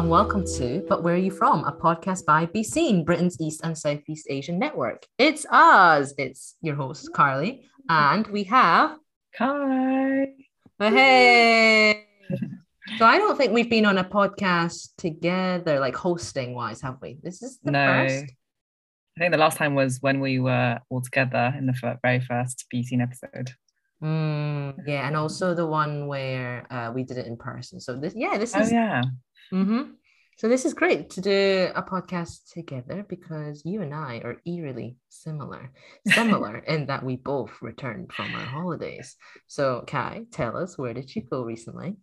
And welcome to But Where Are You From? A podcast by Be Seen, Britain's East and Southeast Asian network. It's us. It's your host, Carly, and we have Kai. Hey. so I don't think we've been on a podcast together, like hosting wise, have we? This is the No. first. I think the last time was when we were all together in the very first Be Seen episode. Mm, yeah, and also the one where uh, we did it in person. So this, yeah, this is Oh is yeah. Mm-hmm. So this is great to do a podcast together because you and I are eerily similar, similar in that we both returned from our holidays. So Kai, tell us where did you go recently?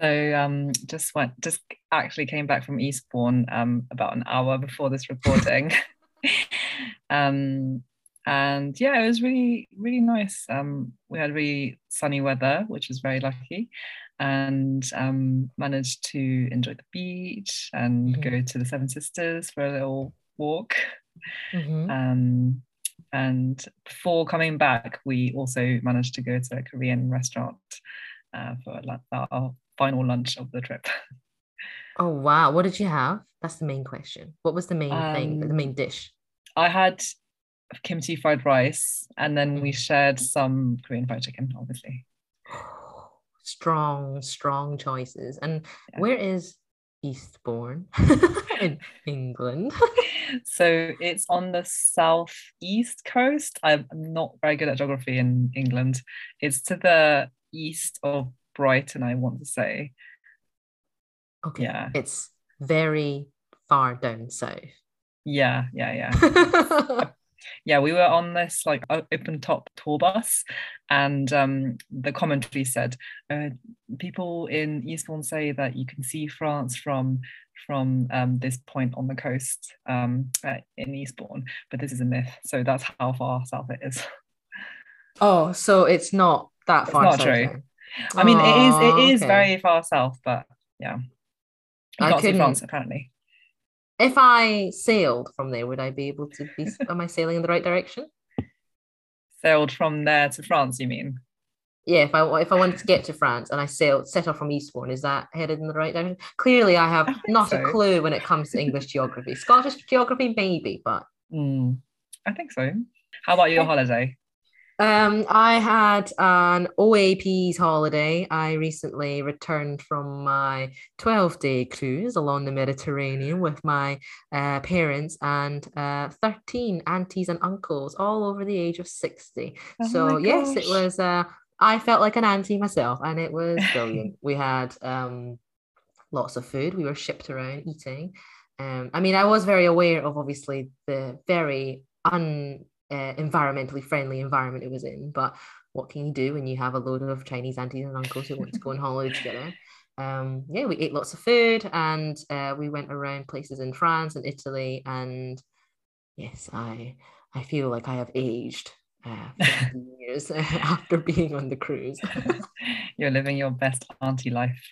So um just went just actually came back from Eastbourne um about an hour before this recording. um and yeah, it was really, really nice. Um we had really sunny weather, which was very lucky, and um managed to enjoy the beach and Mhm. go to the Seven Sisters for a little walk. Mhm. Um, and before coming back, we also managed to go to a Korean restaurant uh, for our final lunch of the trip. Oh wow, what did you have? That's the main question. What was the main thing, the Um, main dish? I had kimchi fried rice, and then we Mm. shared some Korean fried chicken, obviously. Strong, strong choices. And Yeah. where is Eastbourne in England? So it's on the southeast coast. I'm not very good at geography in England. It's to the east of Brighton, I want to say. Okay, Yeah. it's very far down south. Yeah, yeah, yeah. yeah we were on this like open top tour bus and um the commentary said uh, people in eastbourne say that you can see france from from um this point on the coast um uh, in eastbourne but this is a myth so that's how far south it is Oh, so it's not that It's far not south true. then? i mean it is it is okay. very far south but yeah you I can't see france apparently If I sailed from there, would I be able to be? am I sailing in the right direction? sailed from there to france you mean Yeah, if I if I wanted to get to France and I sailed set off from Eastbourne, is that headed in the right direction? Clearly, I have I not a clue when it comes to English geography. Scottish geography, maybe, but Mm, i think so how about your holiday Um, I had an OAP's holiday. I recently returned from my 12 day cruise along the Mediterranean with my uh, parents and uh, 13 aunties and uncles, all over the age of 60. Oh so, yes, it was, uh, I felt like an auntie myself, and it was brilliant. we had um, lots of food, we were shipped around eating. Um, I mean, I was very aware of obviously the very un uh, environmentally friendly environment it was in, but what can you do when you have a load of Chinese aunties and uncles who want to go on holiday together? Um, yeah, we ate lots of food and uh, we went around places in France and Italy, and yes, I I feel like I have aged uh, years after being on the cruise. You're living your best auntie life.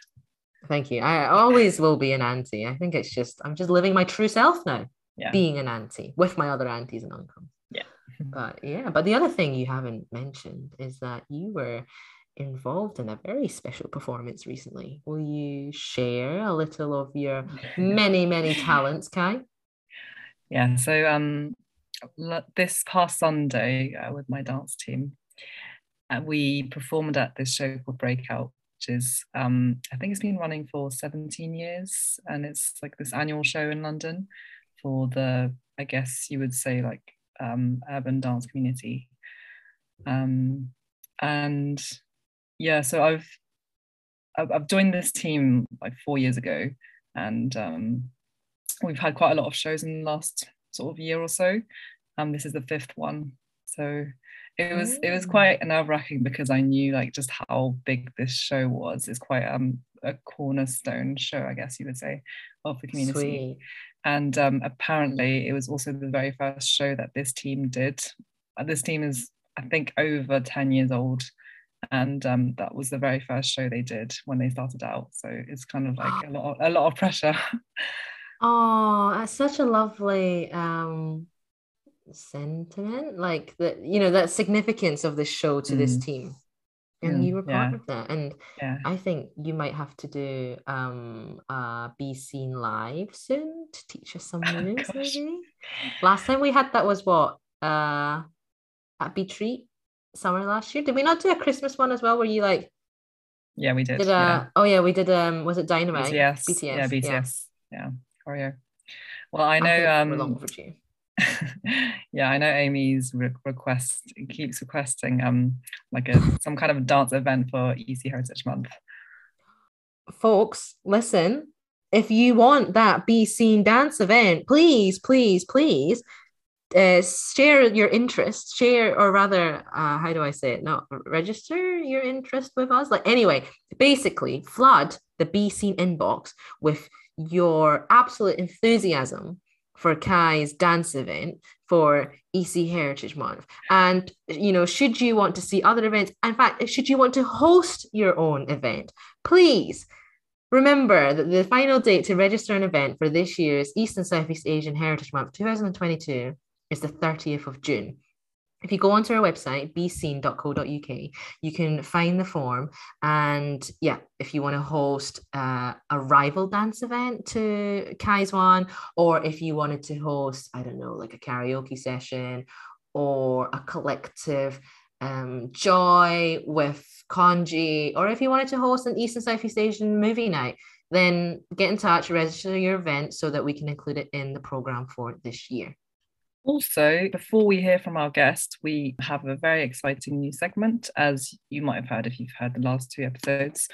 Thank you. I always will be an auntie. I think it's just I'm just living my true self now, Yeah. being an auntie with my other aunties and uncles. Yeah. But yeah, but the other thing you haven't mentioned is that you were involved in a very special performance recently. Will you share a little of your many, many talents, Kai? yeah. So um, this past Sunday uh, with my dance team, uh, we performed at this show called Breakout, which is um, I think it's been running for 17 years, and it's like this annual show in London for the I guess you would say like um, urban dance community. Um, and yeah, so I've I've joined this team like four years ago, and um, we've had quite a lot of shows in the last sort of year or so. Um, this is the fifth one, so it was it was quite nerve wracking because I knew like just how big this show was. It's quite um a cornerstone show, I guess you would say, of the community. Sweet. And um, apparently, it was also the very first show that this team did. Uh, This team is, I think, over 10 years old. And um, that was the very first show they did when they started out. So it's kind of like a lot of, a lot of pressure. Oh, that's such a lovely um sentiment. Like that, you know, that significance of this show to this Mm. team. And Mm, you were yeah. part of that. And Yeah. I think you might have to do um uh be seen live soon to teach us some moves, Gosh. maybe. Last time we had that was what uh at Treat summer last year. Did we not do a Christmas one as well? Where you like Yeah, we did. did uh yeah. oh yeah we did um was it Dynamite? BTS. BTS. Yeah, BTS. Yeah. Choreo. Well, I I know think um long overdue. yeah, I know Amy's re- request keeps requesting um like a some kind of dance event for ESEA Heritage Month. folks, listen, if you want that Be Seen dance event, please, please, please uh, share your interest, share, or rather, uh, how do I say it? Not register your interest with us. Like, anyway, basically, flood the Be Seen inbox with your absolute enthusiasm for Kai's dance event for ESEA Heritage Month. And, you know, should you want to see other events, in fact, should you want to host your own event, please remember that the final date to register an event for this year's East and Southeast Asian Heritage Month 2022 is the 30th of June. If you go onto our website, beseen.co.uk, you can find the form. And yeah, if you want to host uh, a rival dance event to Kai's one, or if you wanted to host, I don't know, like a karaoke session or a collective um, joy with congee, or if you wanted to host an East and Southeast Asian movie night, then get in touch, register your event so that we can include it in the program for this year. Also, before we hear from our guest, we have a very exciting new segment, as you might have heard if you've heard the last two episodes.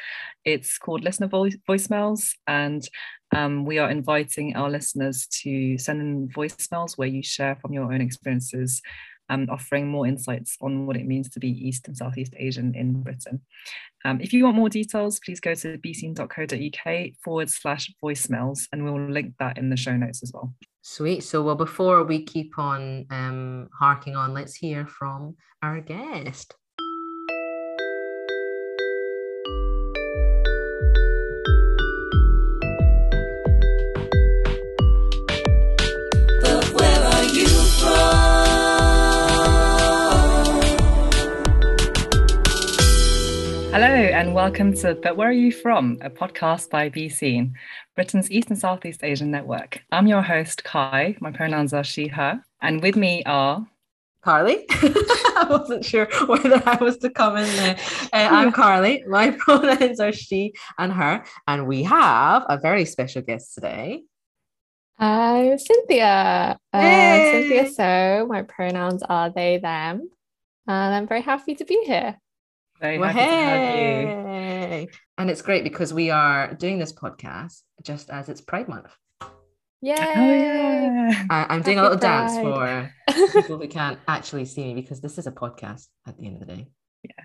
It's called Listener Voice- Voicemails, and um, we are inviting our listeners to send in voicemails where you share from your own experiences, um, offering more insights on what it means to be East and Southeast Asian in Britain. Um, if you want more details, please go to bscene.co.uk forward slash voicemails, and we'll link that in the show notes as well. Sweet. So, well, before we keep on um, harking on, let's hear from our guest. And welcome to But Where Are You From? a podcast by Be Seen, Britain's East and Southeast Asian network. I'm your host, Kai. My pronouns are she, her. And with me are Carly. I wasn't sure whether I was to come in there. Uh, I'm Carly. My pronouns are she and her. And we have a very special guest today. I'm Cynthia. Uh, Cynthia So. My pronouns are they, them. And I'm very happy to be here. Very Well, happy to have you. hey. And it's great because we are doing this podcast just as it's Pride Month. Yay! Oh, yeah. I, I'm doing a Happy little dance for people who can't actually see me because this is a podcast at the end of the day. Yeah.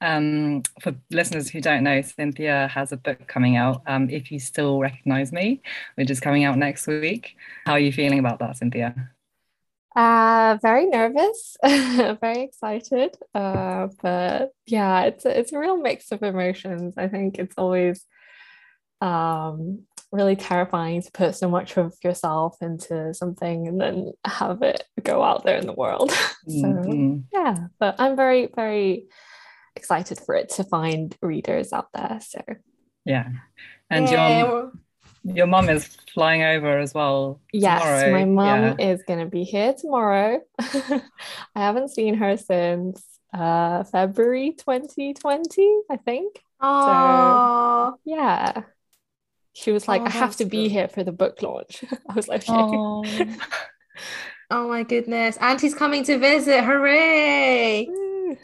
Um, for listeners who don't know, Cynthia has a book coming out, um, If You Still Recognize Me, which is coming out next week. How are you feeling about that, Cynthia? Uh, very nervous, very excited. Uh, but yeah, it's a, it's a real mix of emotions. I think it's always um really terrifying to put so much of yourself into something and then have it go out there in the world. so Mhm. yeah, but I'm very, very excited for it to find readers out there. So Yeah. And Yay, your we're- your mum is flying over as well. yes, tomorrow. my mum Yeah. is gonna be here tomorrow. I haven't seen her since uh February 2020, I think. Aw. Yeah. She was like, Oh, I have to be good. here for the book launch. I was like, okay. Oh. Oh my goodness. Auntie's coming to visit. Hooray. Well,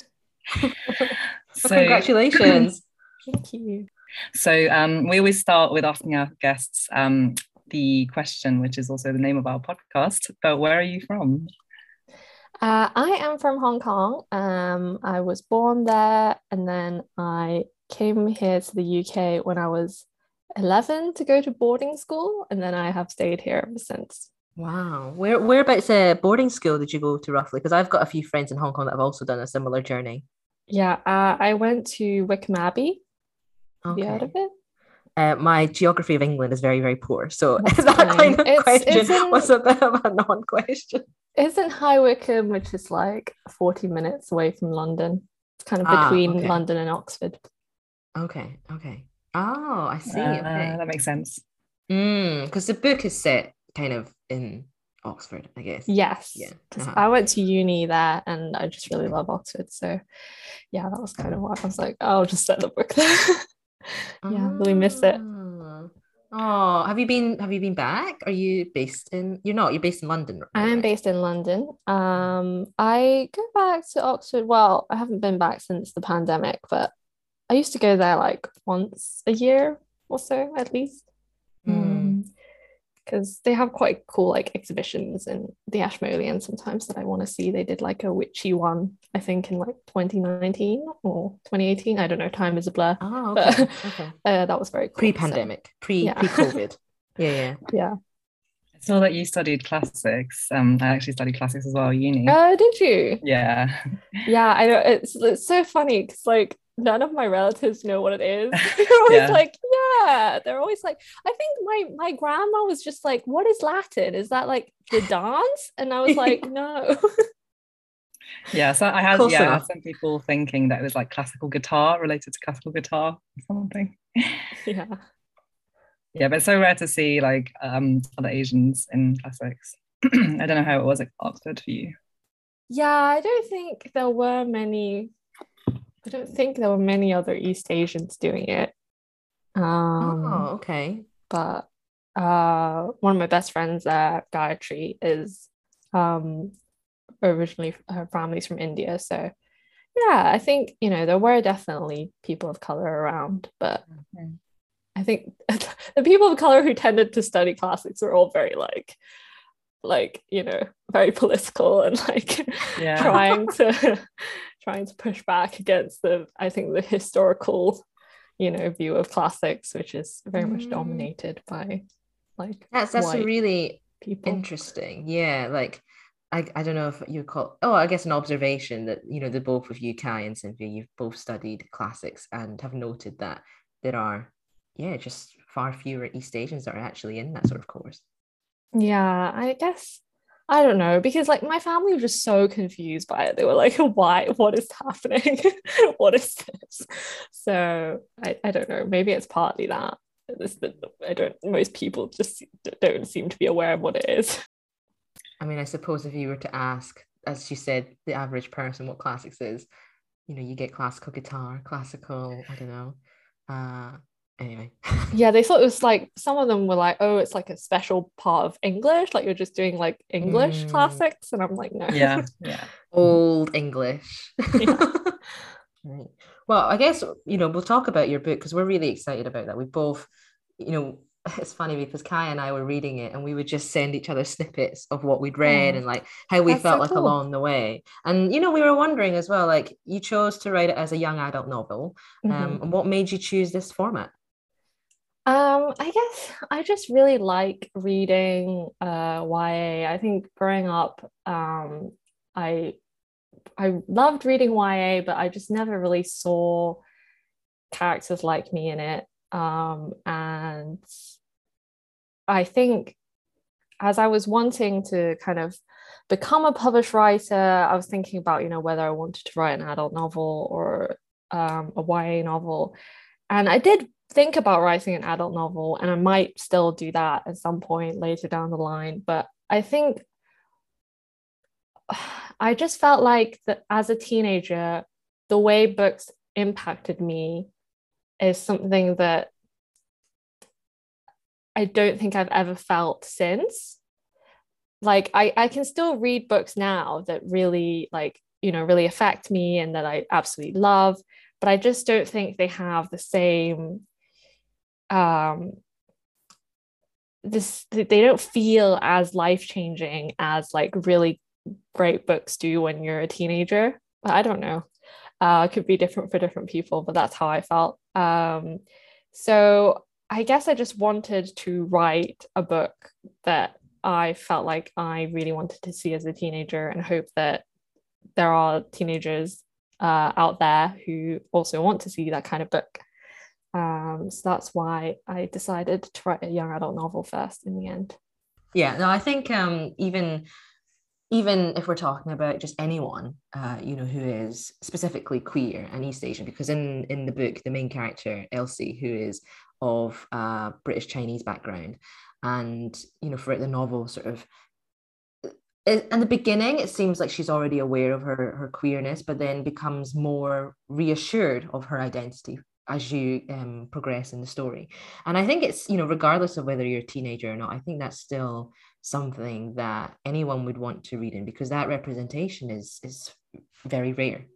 So- congratulations. Thank you. So um, we always start with asking our guests um, the question, which is also the name of our podcast. But where are you from? Uh, I am from Hong Kong. Um, I was born there and then I came here to the UK when I was 11 to go to boarding school, and then I have stayed here ever since. Wow. Where whereabouts uh, boarding school did you go to roughly? Because I've got a few friends in Hong Kong that have also done a similar journey. Yeah, uh, I went to Wycombe Abbey. Have you heard of it? Uh, my geography of England is very, very poor. So That's that fine. kind of It's- question was a bit of a non-question. It's in High Wycombe, which is like 40 minutes away from London. It's kind of Ah, between okay. London and Oxford. Okay, okay. Oh, I see. Uh, okay. That makes sense. Because the book is set kind of in Oxford, I guess. Yes. Yeah, 'cause uh-huh. I went to uni there and I just really love Oxford. So yeah, that was kind of why I was like, oh, I'll just set the book there. yeah, really miss it. Ah. Oh, have you been have you been back? Are you based in you're not, you're based in London. right, I am based in London. Um, I go back to Oxford. Well, I haven't been back since the pandemic, but I used to go there like once a year or so at least. Mm. Because they have quite cool like exhibitions in the Ashmolean sometimes that I want to see. They did like a witchy one, I think, in like 2019 or 2018. I don't know. Time is a blur. Oh, But- okay. okay. Uh, that was very cool. Pre-pandemic, pre yeah. pre-COVID. yeah, yeah. yeah. I saw that you studied classics. Um, I actually studied classics as well, at uni. Uh, did you? yeah. Yeah, I know. It's it's so funny because like none of my relatives know what it is. They're always Yeah. like, yeah. They're always like, I think my my grandma was just like, what is Latin? Is that like the dance? And I was like, no. Yeah. So I had yeah, I had enough. some people thinking that it was like classical guitar related to classical guitar or something. yeah. Yeah, but it's so rare to see like um other Asians in classics. I don't know how it was at Oxford for you. Yeah, I don't think there were many. I don't think there were many other East Asians doing it. Um, oh, okay. but uh, one of my best friends, uh, Gayatri, is um originally her family's from India, so yeah, I think you know there were definitely people of color around, but Mhm. I think the people of color who tended to study classics were all very like, like you know, very political and like Yeah. trying to trying to push back against the I think the historical, you know, view of classics, which is very much Mm. dominated by like That's that's really people. interesting. Yeah, like I, I don't know if you call oh I guess an observation that you know the both of you Kai and Cynthia you've both studied classics and have noted that there are yeah just far fewer East Asians that are actually in that sort of course. Yeah, I guess I don't know because like my family were just so confused by it. They were like, "Why? What is happening? what is this?" So I, I don't know. Maybe it's partly that. I don't. Most people just don't seem to be aware of what it is. I mean I suppose if you were to ask as you said the average person what classics is you know you get classical guitar classical I don't know uh anyway Yeah, they thought it was like some of them were like, "Oh, it's like a special part of English, like you're just doing like English Mm. classics," and I'm like, "No." Yeah. Yeah. old English. Yeah. right. Well, I guess you know we'll talk about your book because we're really excited about that. We both, you know, it's funny because Kai and I were reading it and we would just send each other snippets of what we'd read Oh, and like how we that's felt so like cool. along the way. And you know, we were wondering as well, like you chose to write it as a young adult novel. Mhm. Um, and what made you choose this format? Um, I guess I just really like reading uh YA. I think growing up, um, I I loved reading YA, but I just never really saw characters like me in it. Um, and I think as I was wanting to kind of become a published writer, I was thinking about, you know, whether I wanted to write an adult novel or um, a YA novel. And I did think about writing an adult novel, and I might still do that at some point later down the line. But I think I just felt like that as a teenager, the way books impacted me is something that I don't think I've ever felt since. Like I, I can still read books now that really like, you know, really affect me and that I absolutely love, but I just don't think they have the same um this they don't feel as life-changing as like really great books do when you're a teenager. But I don't know. Uh, it could be different for different people, but that's how I felt. Um, so I guess I just wanted to write a book that I felt like I really wanted to see as a teenager and hope that there are teenagers uh, out there who also want to see that kind of book. Um, so that's why I decided to write a young adult novel first in the end. Yeah, no, I think um even even if we're talking about just anyone, uh, you know, who is specifically queer and East Asian, because in in the book, the main character Elsie, who is of uh, British Chinese background, and you know, for the novel, sort of in the beginning it seems like she's already aware of her her queerness but then becomes more reassured of her identity as you um, progress in the story. And i think it's you know regardless of whether you're a teenager or not i think that's still something that anyone would want to read in because that representation is is very rare.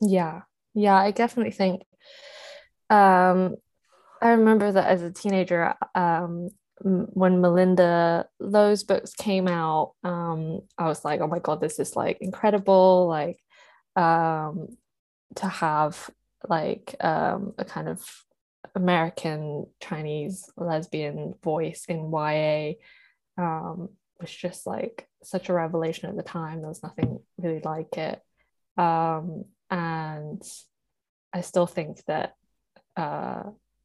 Yeah. Yeah i definitely think um i remember that as a teenager um when Malinda Lo's books came out, um, I was like, oh my god, this is like incredible, like um, to have like um, a kind of American Chinese lesbian voice in YA um, was just like such a revelation at the time. There was nothing really like it, um, and I still think that uh,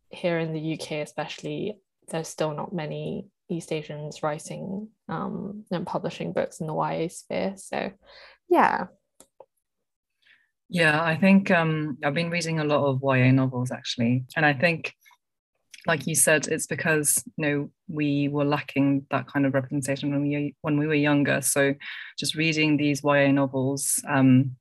here in the UK, especially there's still not many East Asians writing um, and publishing books in the YA sphere. So, yeah. Yeah, I think um, I've been reading a lot of YA novels actually, and I think, like you said, it's because you know we were lacking that kind of representation when we when we were younger. So, just reading these YA novels um,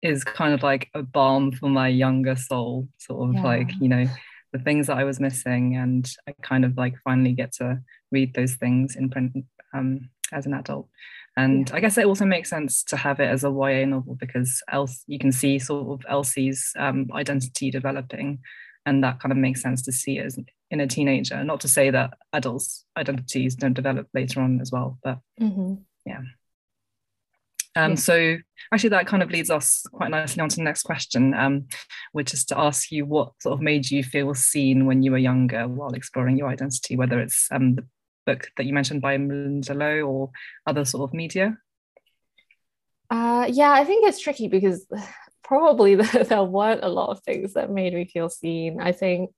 is kind of like a balm for my younger soul, sort of yeah. like you know the things that I was missing, and I kind of like finally get to read those things in print um, as an adult. And yeah. I guess it also makes sense to have it as a YA novel because else you can see sort of Elsie's um, identity developing, and that kind of makes sense to see it as in a teenager. Not to say that adults' identities don't develop later on as well, but mm-hmm. yeah. Um, yeah. So actually, that kind of leads us quite nicely on to the next question, um, which is to ask you what sort of made you feel seen when you were younger while exploring your identity, whether it's um, the book that you mentioned by Malinda Lo or other sort of media. Uh, yeah, I think it's tricky because probably there weren't a lot of things that made me feel seen. I think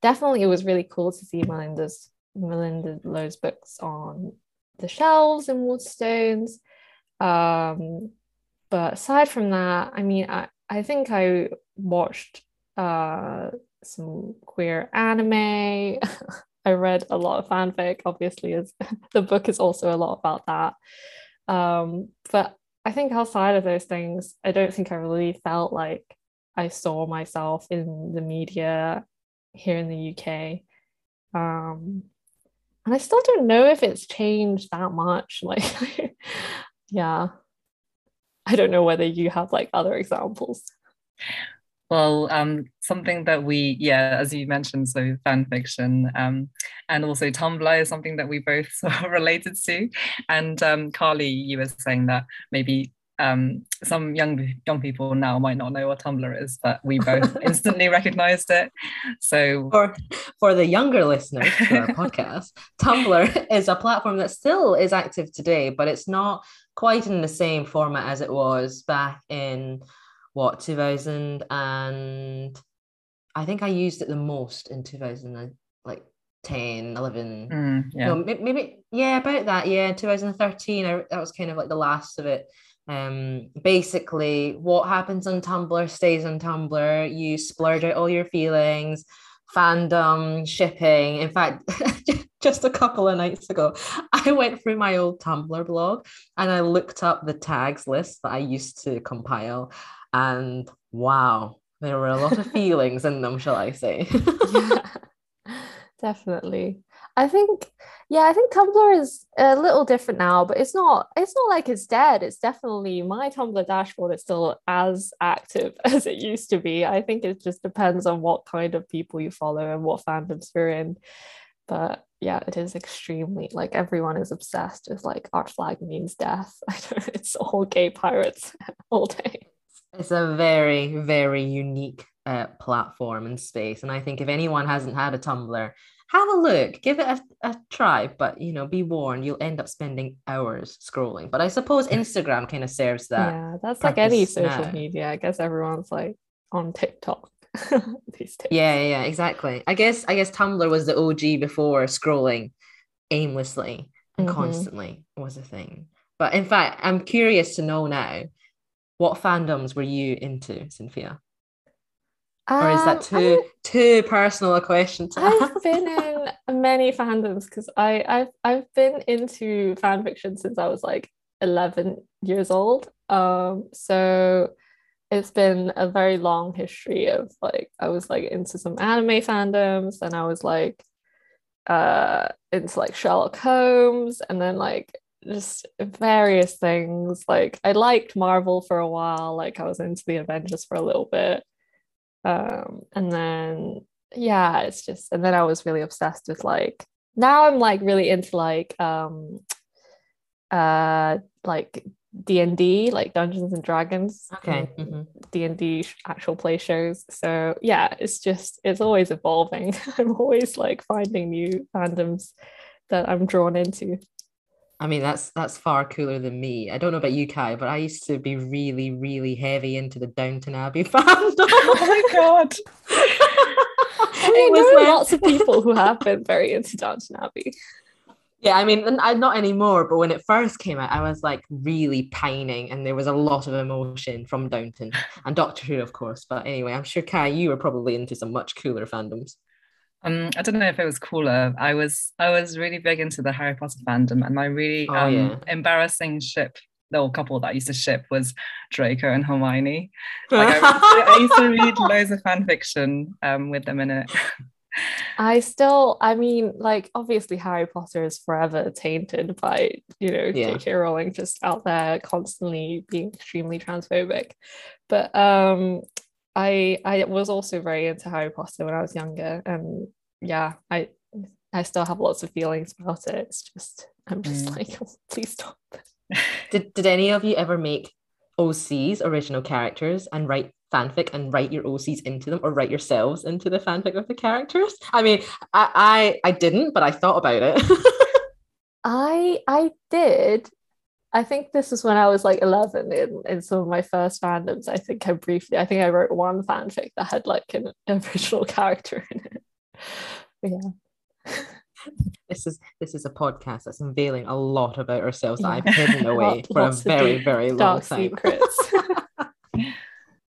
definitely it was really cool to see Malinda's Malinda Lo's books on the shelves in Waterstones. Um, but aside from that, I mean, I, I think I watched uh, some queer anime. I read a lot of fanfic, obviously, as the book is also a lot about that. Um, but I think outside of those things, I don't think I really felt like I saw myself in the media here in the UK. Um, and I still don't know if it's changed that much. Like, yeah i don't know whether you have like other examples well um, something that we yeah as you mentioned so fan fiction um, and also tumblr is something that we both sort of related to and um, carly you were saying that maybe um, some young young people now might not know what Tumblr is, but we both instantly recognized it. So for for the younger listeners to our podcast, Tumblr is a platform that still is active today, but it's not quite in the same format as it was back in what 2000 and I think I used it the most in 2000 like 10 11 mm, yeah. no maybe yeah about that yeah 2013 I, that was kind of like the last of it. Um basically what happens on tumblr stays on tumblr. You splurge out all your feelings fandom shipping. In fact just a couple of nights ago i went through my old tumblr blog and i looked up the tags list that i used to compile and wow there were a lot of feelings in them shall i say yeah, definitely I think, yeah, I think Tumblr is a little different now, but it's not. It's not like it's dead. It's definitely my Tumblr dashboard is still as active as it used to be. I think it just depends on what kind of people you follow and what fandoms you're in. But yeah, it is extremely like everyone is obsessed with like Our Flag Means Death. it's all gay pirates all day. It's a very, very unique uh, platform and space. And I think if anyone hasn't had a Tumblr, have a look, give it a, a try, but you know, be warned, you'll end up spending hours scrolling. But I suppose Instagram kind of serves that. Yeah, that's like any social now. media. I guess everyone's like on TikTok these days. Yeah, yeah, exactly. I guess I guess Tumblr was the OG before scrolling aimlessly and mm-hmm. constantly was a thing. But in fact, I'm curious to know now what fandoms were you into, Cynthia? Or is that Um, too too personal a question to? I've been in many fandoms because I I've I've been into fan fiction since I was like 11 years old. Um, so it's been a very long history of like I was like into some anime fandoms and I was like uh into like Sherlock Holmes and then like just various things. Like I liked Marvel for a while, like I was into the Avengers for a little bit. Um, and then yeah, it's just and then I was really obsessed with like now I'm like really into like um uh like D&D, like Dungeons and Dragons. Okay. mhm. D&D actual play shows. So yeah, it's just it's always evolving. I'm always like finding new fandoms that I'm drawn into. I mean, that's that's far cooler than me. I don't know about you, Kai, but I used to be really, really heavy into the Downton Abbey fandom. Oh my god. I mean, It was there are lots of people who have been very into Downton Abbey. Yeah, I mean, I, not anymore, but when it first came out, I was like really pining, and there was a lot of emotion from Downton and Doctor Who, of course. But anyway, I'm sure Kai, you were probably into some much cooler fandoms. Um, I don't know if it was cooler. I was I was really big into the Harry Potter fandom, and my really Oh, um, yeah. embarrassing ship, the couple that I used to ship was Draco and Hermione. Like I, I used to read loads of fan fiction um, with them in it. I still, I mean, like obviously Harry Potter is forever tainted by, you know, Yeah. J.K. Rowling just out there constantly being extremely transphobic. But um I I was also very into Harry Potter when I was younger. And yeah, I I still have lots of feelings about it. It's just I'm just Mm. like, please stop. Did Did any of you ever make OCs, original characters, and write fanfic and write your OCs into them, or write yourselves into the fanfic of the characters? I mean, I I, I didn't, but I thought about it. I I did. I think this was when I was like 11 in, in some of my first fandoms. I think I briefly, I think I wrote one fanfic that had like an original character in it. Yeah. this is this is a podcast that's unveiling a lot about ourselves that I've hidden away for a very very long time. secrets.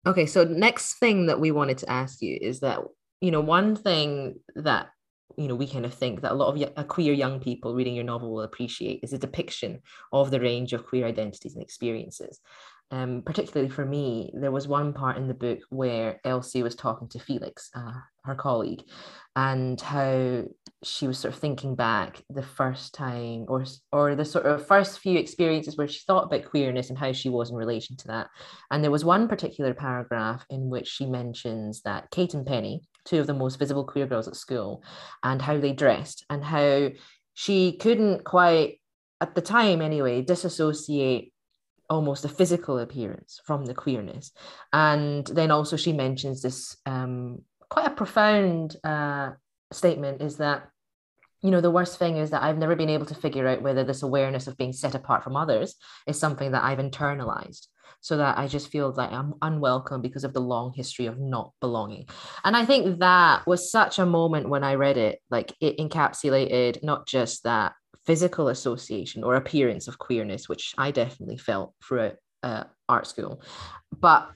Okay, so next thing that we wanted to ask you is that you know one thing that you know we kind of think that a lot of y- uh, queer young people reading your novel will appreciate is a depiction of the range of queer identities and experiences. Um, particularly for me, there was one part in the book where Elsie was talking to Felix, uh, her colleague, and how she was sort of thinking back the first time or or the sort of first few experiences where she thought about queerness and how she was in relation to that. And there was one particular paragraph in which she mentions that Kate and Penny, two of the most visible queer girls at school, and how they dressed and how she couldn't quite, at the time anyway, disassociate almost the physical appearance from the queerness. And then also she mentions this um, quite a profound uh, statement is that you know the worst thing is that i've never been able to figure out whether this awareness of being set apart from others is something that i've internalized so that i just feel like i'm unwelcome because of the long history of not belonging and i think that was such a moment when i read it like it encapsulated not just that physical association or appearance of queerness which i definitely felt throughout uh, art school but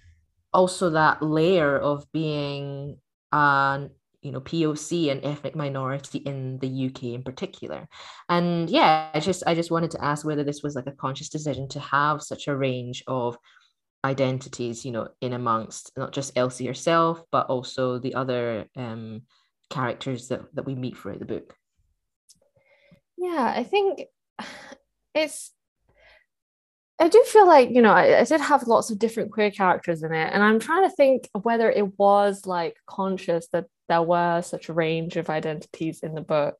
also that layer of being an you know POC and ethnic minority in the UK in particular. And yeah, I just I just wanted to ask whether this was like a conscious decision to have such a range of identities, you know, in amongst not just Elsie herself, but also the other um characters that, that we meet throughout the book. yeah, I think it's I do feel like, you know, I, I did have lots of different queer characters in it. And I'm trying to think whether it was like conscious that there were such a range of identities in the book.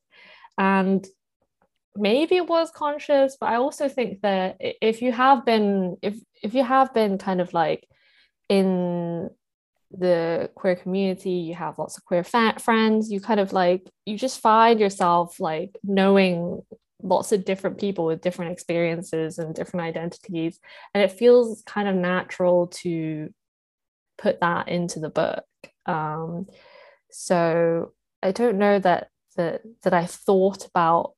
And maybe it was conscious, but I also think that if you have been, if if you have been kind of like in the queer community, you have lots of queer fa- friends, you kind of like, you just find yourself like knowing lots of different people with different experiences and different identities and it feels kind of natural to put that into the book. Um so i don't know that that that i thought about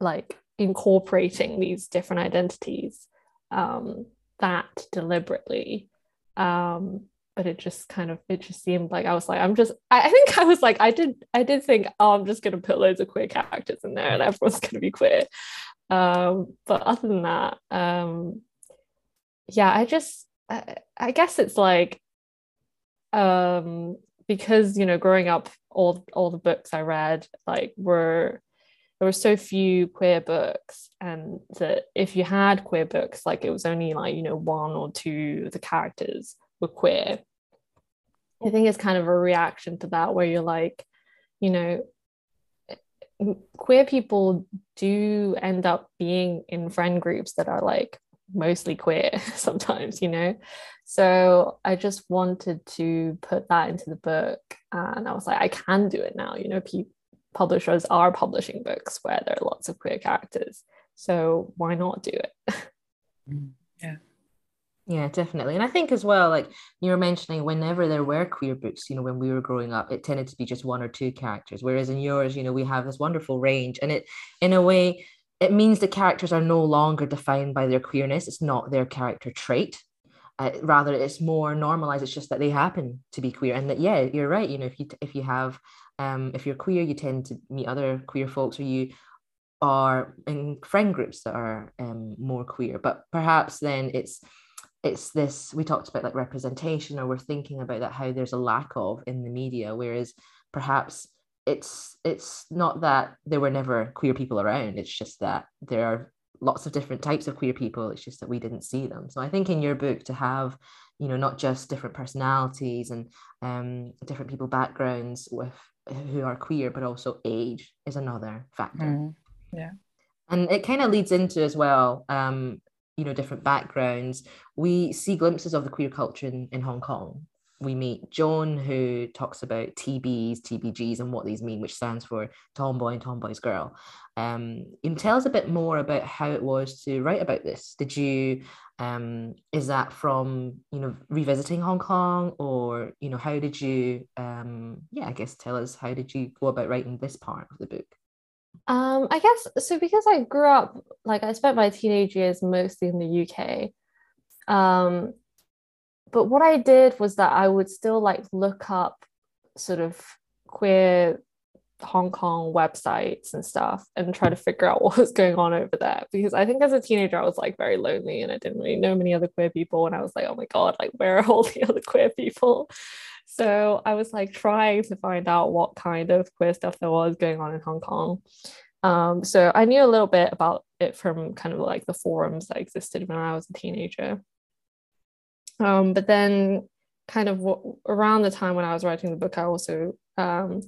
like incorporating these different identities um, that deliberately. Um, but it just kind of it just seemed like I was like I'm just I, I think I was like I did I did think oh I'm just gonna put loads of queer characters in there and everyone's gonna be queer. Um, but other than that, um, yeah, I just I, I guess it's like um because you know growing up all all the books I read like were there were so few queer books and that if you had queer books like it was only like you know one or two of the characters were queer. I think it's kind of a reaction to that where you're like you know queer people do end up being in friend groups that are like mostly queer sometimes you know? So i just wanted to put that into the book and i was like i can do it now you know people publishers are publishing books where there are lots of queer characters. So why not do it? Mm, yeah. Yeah definitely. And i think as well like you were mentioning whenever there were queer books you know when we were growing up it tended to be just one or two characters whereas in yours you know we have this wonderful range. And it in a way it means the characters are no longer defined by their queerness. It's not their character trait uh, rather it's more normalized it's just that they happen to be queer. And that yeah you're right you know if you if you have um if you're queer you tend to meet other queer folks or you are in friend groups that are um more queer. But perhaps then it's it's this we talked about like representation or we're thinking about that how there's a lack of in the media whereas perhaps it's it's not that there were never queer people around it's just that there are lots of different types of queer people it's just that we didn't see them. So i think in your book to have you know not just different personalities and um, different people backgrounds with who are queer but also age is another factor. Mm, yeah. And it kind of leads into as well um, you know different backgrounds. We see glimpses of the queer culture in, in hong kong we meet John, who talks about TBs, TBGs, and what these mean, which stands for Tomboy and Tomboy's Girl. Um, you tell us a bit more about how it was to write about this. Did you, um, is that from, you know, revisiting Hong Kong or, you know, how did you, um, yeah, I guess tell us, how did you go about writing this part of the book? Um, I guess so because I grew up, like I spent my teenage years mostly in the UK. Um, but what I did was that I would still like look up sort of queer Hong Kong websites and stuff and try to figure out what was going on over there. Because I think as a teenager, I was like very lonely and I didn't really know many other queer people. And I was like, oh my God, like where are all the other queer people? So I was like trying to find out what kind of queer stuff there was going on in Hong Kong. Um, so I knew a little bit about it from kind of like the forums that existed when I was a teenager. Um, but then, kind of around the time when I was writing the book, I also um,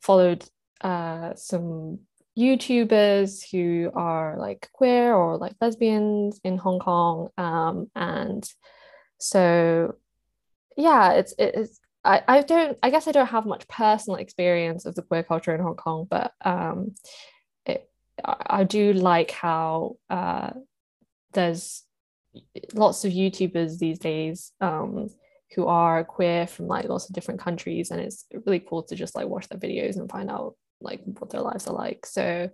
followed uh, some YouTubers who are like queer or like lesbians in Hong Kong. Um, and so, yeah, it's it's I, I don't I guess I don't have much personal experience of the queer culture in Hong Kong, but um, it, I, I do like how uh, there's lots of YouTubers these days um, who are queer from like lots of different countries, and it's really cool to just like watch their videos and find out like what their lives are like. So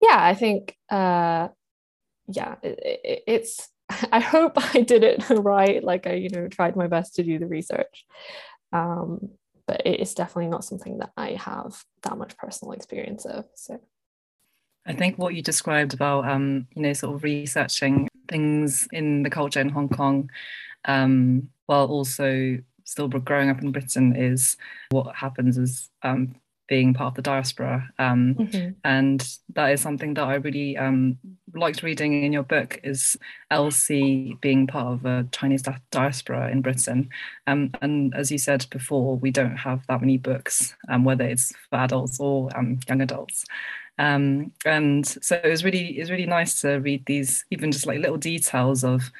yeah, I think uh, yeah, it, it, it's. I hope I did it right. Like I, you know, tried my best to do the research. Um, but it is definitely not something that I have that much personal experience of. So I think what you described about um, you know, sort of researching things in the culture in Hong Kong, um, while also still growing up in Britain, is what happens is um, being part of the diaspora, um, mm-hmm. and that is something that I really um, liked reading in your book. Is Elsie being part of a Chinese di- diaspora in Britain, um, and as you said before, we don't have that many books, um, whether it's for adults or young adults. Um, and so it was really it was really nice to read these even just like little details of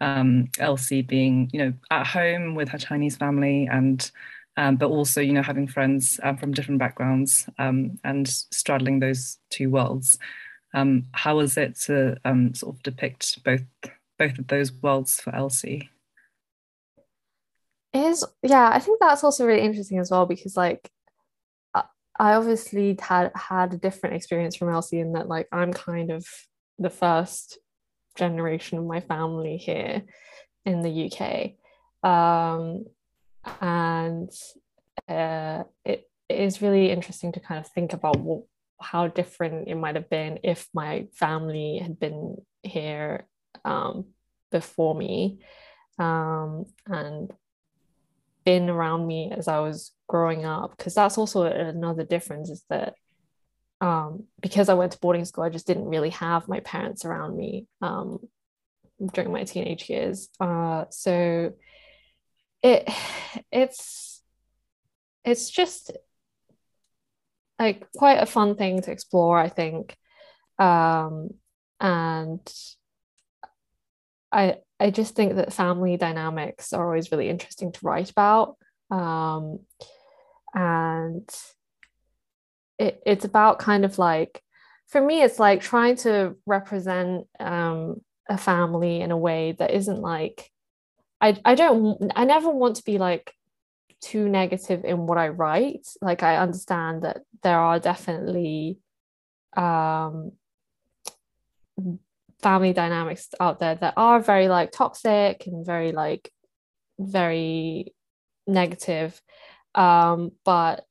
um, Elsie being you know at home with her Chinese family and um, but also you know having friends um, from different backgrounds um, and straddling those two worlds. Um, how was it to sort of depict both both of those worlds for Elsie? Is yeah, I think that's also really interesting as well because like I obviously had had a different experience from Elsie in that like I'm kind of the first generation of my family here in the UK. Um, and uh, it, it is really interesting to kind of think about what, how different it might have been if my family had been here um, before me um, and been around me as I was growing up. Because that's also another difference is that um, because I went to boarding school, I just didn't really have my parents around me um, during my teenage years. Uh, so it it's it's just like quite a fun thing to explore, I think. Um, and I I just think that family dynamics are always really interesting to write about. Um, and it, it's about kind of like for me it's like trying to represent um, a family in a way that isn't like I, I don't I never want to be like too negative in what I write like I understand that there are definitely um, family dynamics out there that are very like toxic and very like very negative um, but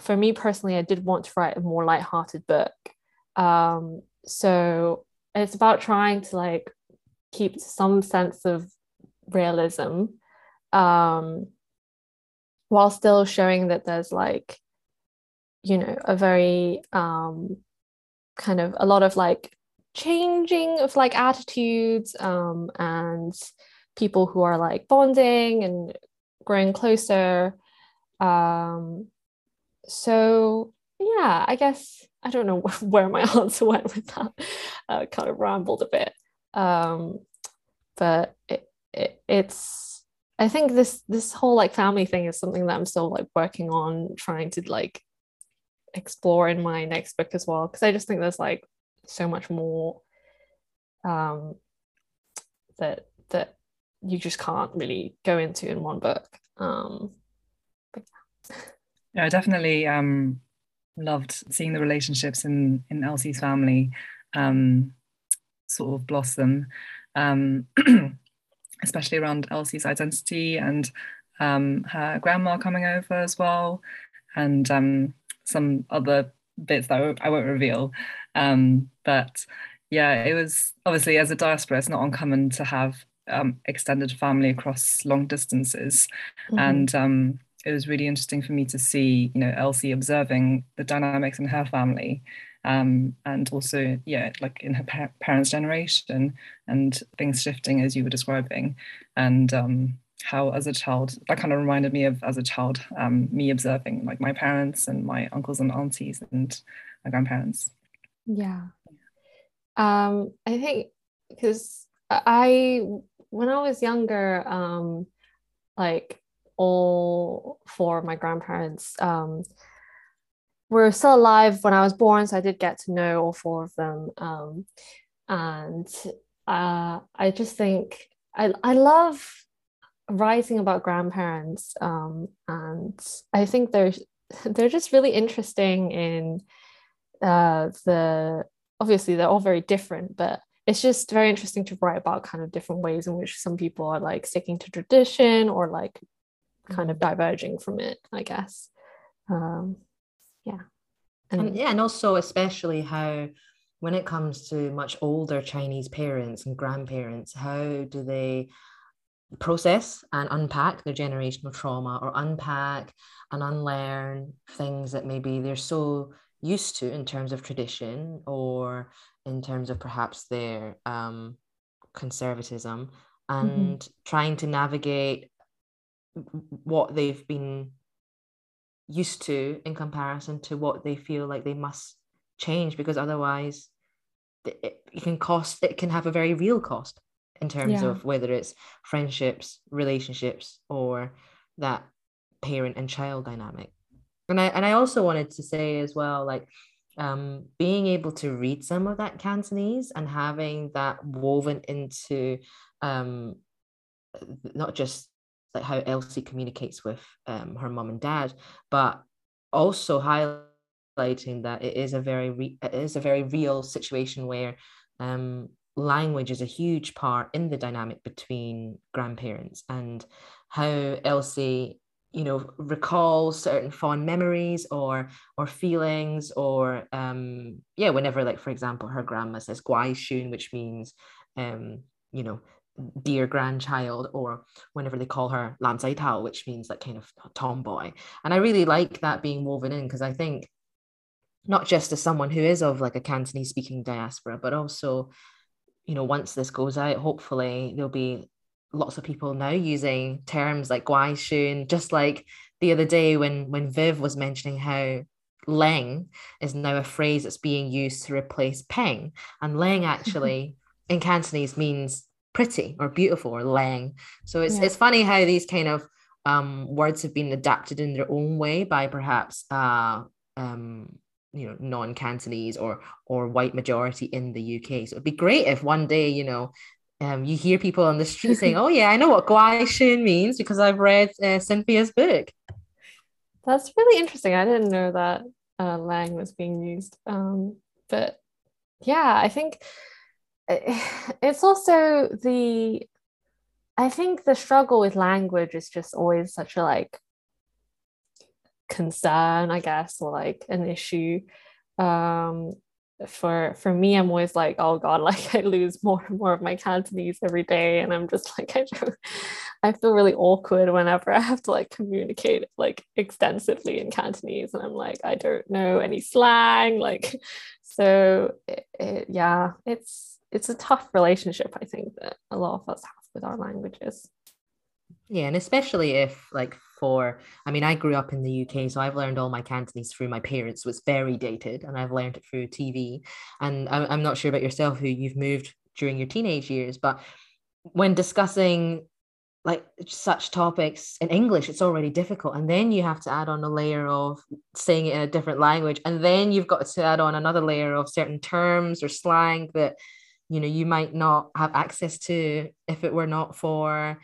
for me personally, I did want to write a more light-hearted book. Um, so it's about trying to like keep some sense of realism um, while still showing that there's like, you know, a very um, kind of a lot of like changing of like attitudes um, and people who are like bonding and growing closer. Um, so yeah, I guess I don't know where my answer went with that. Uh, kind of rambled a bit, um, but it, it, it's. I think this this whole like family thing is something that I'm still like working on trying to like explore in my next book as well because I just think there's like so much more um, that that you just can't really go into in one book. Um, but yeah. Yeah, I definitely um, loved seeing the relationships in in Elsie's family um, sort of blossom, um, especially around Elsie's identity and um, her grandma coming over as well, and um, some other bits that I won't, I won't reveal. Um, but yeah, it was obviously as a diaspora, it's not uncommon to have um, extended family across long distances, mm-hmm. and um, it was really interesting for me to see, you know, Elsie observing the dynamics in her family, um, and also, yeah, like in her pa- parents' generation, and things shifting as you were describing, and um, how as a child that kind of reminded me of as a child, um, me observing like my parents and my uncles and aunties and my grandparents. Yeah, um, I think because I when I was younger, um, like all four of my grandparents um, were still alive when I was born, so I did get to know all four of them. Um, and uh, I just think I, I love writing about grandparents, um, and I think they're they're just really interesting in uh, the obviously they're all very different, but it's just very interesting to write about kind of different ways in which some people are like sticking to tradition or like kind of diverging from it, I guess. Um, yeah. And, and yeah, and also especially how when it comes to much older Chinese parents and grandparents, how do they process and unpack their generational trauma or unpack and unlearn things that maybe they're so used to in terms of tradition or in terms of perhaps their um, conservatism and mm-hmm. trying to navigate what they've been used to in comparison to what they feel like they must change because otherwise it, it can cost it can have a very real cost in terms yeah. of whether it's friendships relationships or that parent and child dynamic and i and i also wanted to say as well like um, being able to read some of that Cantonese and having that woven into um, not just like how Elsie communicates with um, her mom and dad, but also highlighting that it is a very re- it is a very real situation where um, language is a huge part in the dynamic between grandparents and how Elsie you know recalls certain fond memories or or feelings or um yeah whenever like for example her grandma says guai shun which means um you know dear grandchild or whenever they call her Lam Tao which means like kind of tomboy. And I really like that being woven in because I think not just as someone who is of like a Cantonese speaking diaspora but also you know, once this goes out, hopefully there'll be lots of people now using terms like guai shun, just like the other day when when Viv was mentioning how leng is now a phrase that's being used to replace peng. And leng actually in Cantonese means pretty or beautiful or leng. So it's yeah. it's funny how these kind of um, words have been adapted in their own way by perhaps uh, um, you know non-cantonese or or white majority in the uk so it'd be great if one day you know um, you hear people on the street saying oh yeah i know what guai shun means because i've read uh, cynthia's book. That's really interesting. I didn't know that uh, lang was being used. Um, but yeah i think it's also the i think the struggle with language is just always such a like concern, I guess, or like an issue. Um, for for me, I'm always like, oh god, like I lose more and more of my Cantonese every day, and I'm just like, I don't, I feel really awkward whenever I have to like communicate like extensively in Cantonese, and I'm like, I don't know any slang, like, so it, it, yeah, it's it's a tough relationship, I think that a lot of us have with our languages. Yeah, and especially if like for I mean I grew up in the UK so I've learned all my Cantonese through my parents was very dated and I've learned it through TV and I'm, I'm not sure about yourself who you've moved during your teenage years but when discussing like such topics in English, it's already difficult. And then you have to add on a layer of saying it in a different language. And then you've got to add on another layer of certain terms or slang that, you know, you might not have access to if it were not for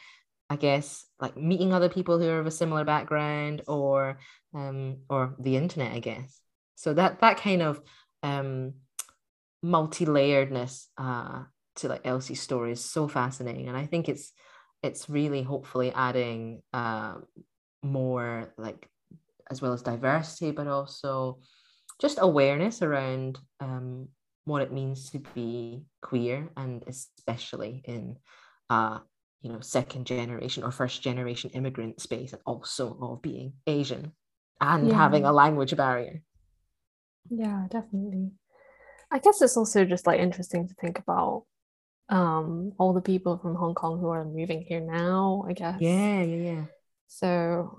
I guess like meeting other people who are of a similar background or um or the internet, I guess. So that that kind of um multi-layeredness uh to like Elsie's story is so fascinating. And I think it's it's really hopefully adding uh more like as well as diversity, but also just awareness around um what it means to be queer and especially in uh you know second generation or first generation immigrant space and also of being asian and yeah. having a language barrier. Yeah definitely. I guess it's also just like interesting to think about um all the people from hong kong who are moving here now i guess. Yeah yeah yeah. So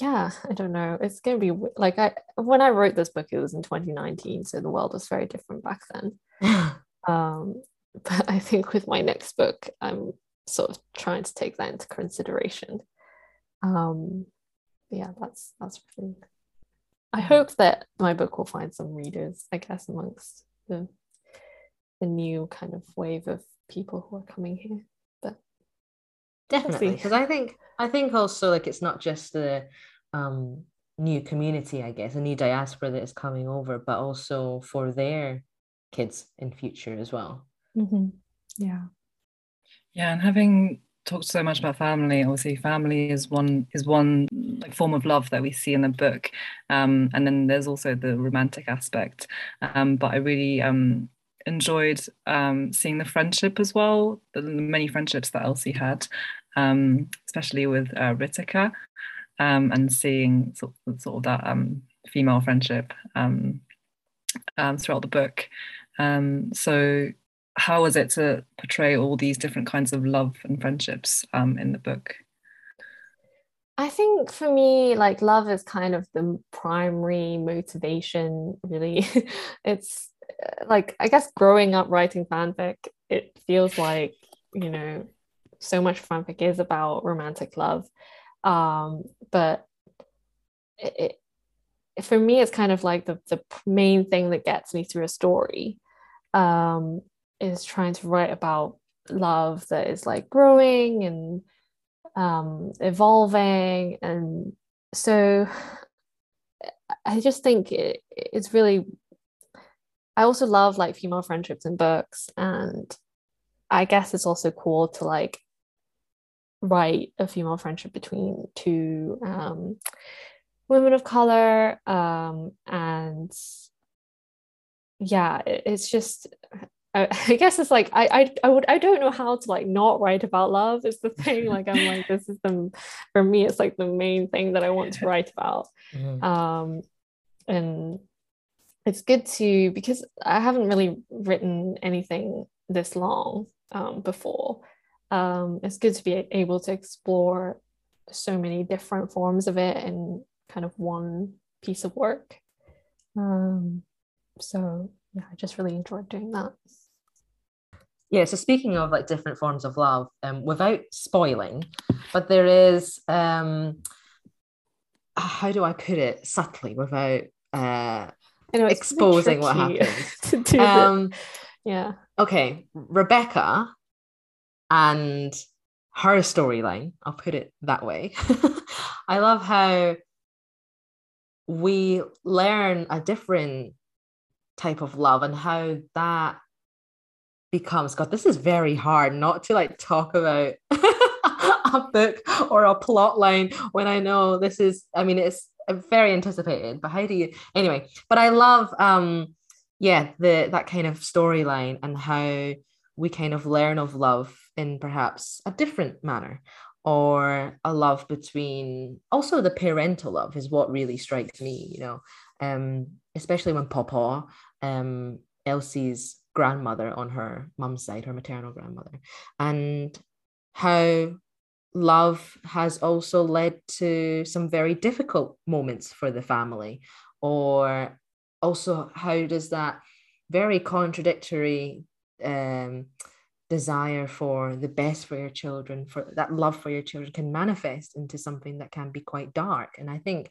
yeah i don't know. It's gonna be like i when i wrote this book it was in 2019 so the world was very different back then. Um but i think with my next book i'm sort of trying to take that into consideration. Um, yeah, that's that's really. I hope that my book will find some readers, I guess, amongst the the new kind of wave of people who are coming here. But definitely, because I think I think also like it's not just the um, new community, I guess, a new diaspora that is coming over, but also for their kids in future as well. Mm-hmm. Yeah. Yeah, and having talked so much about family, obviously family is one is one like form of love that we see in the book, um, and then there's also the romantic aspect. Um, but I really um, enjoyed um, seeing the friendship as well, the many friendships that Elsie had, um, especially with uh, Ritika, um, and seeing sort of, sort of that female friendship throughout the book. So how was it to portray all these different kinds of love and friendships um, in the book? I think for me, like love is kind of the primary motivation, really. it's uh, like, I guess growing up writing fanfic, it feels like, you know, so much fanfic is about romantic love. Um, but it, it, for me, it's kind of like the, the main thing that gets me through a story. Um, is trying to write about love that is like growing and um, evolving. And so I just think it, it's really I also love like female friendships in books. And I guess it's also cool to like write a female friendship between two um, women of color. Um, and yeah it, it's just I, I guess it's like I, I I would I don't know how to like not write about love is the thing. Like I'm like this is the for me it's like the main thing that I want to write about. Mhm. um and it's good to because I haven't really written anything this long um before. Um it's good to be able to explore so many different forms of it in kind of one piece of work. Um so yeah I just really enjoyed doing that Yeah, so speaking of like different forms of love, um, without spoiling, but there is um how do I put it subtly without uh I know exposing what happens. to do the- um yeah okay, Rebecca and her storyline, I'll put it that way. I love how we learn a different type of love and how that becomes God, this is very hard not to like talk about a book or a plot line when I know this is, I mean, it's very anticipated, but how do you anyway? But I love um yeah, the that kind of storyline and how we kind of learn of love in perhaps a different manner or a love between also the parental love is what really strikes me you know um especially when pawpaw um elsie's grandmother on her mum's side her maternal grandmother. And how love has also led to some very difficult moments for the family or also how does that very contradictory um, desire for the best for your children for that love for your children can manifest into something that can be quite dark. And i think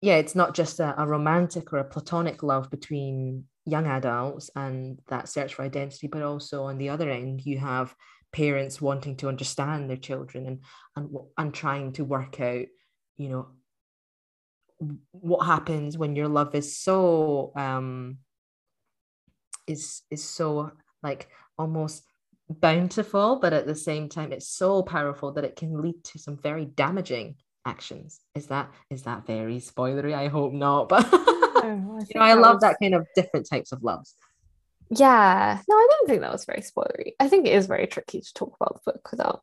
yeah it's not just a, a romantic or a platonic love between young adults and that search for identity but also on the other end you have parents wanting to understand their children and and and trying to work out you know what happens when your love is so um is is so like almost bountiful but at the same time it's so powerful that it can lead to some very damaging actions. Is that is that very spoilery? I hope not but No, you know i love was- that kind of different types of loves Yeah, no, I don't think that was very spoilery. I think it is very tricky to talk about the book without,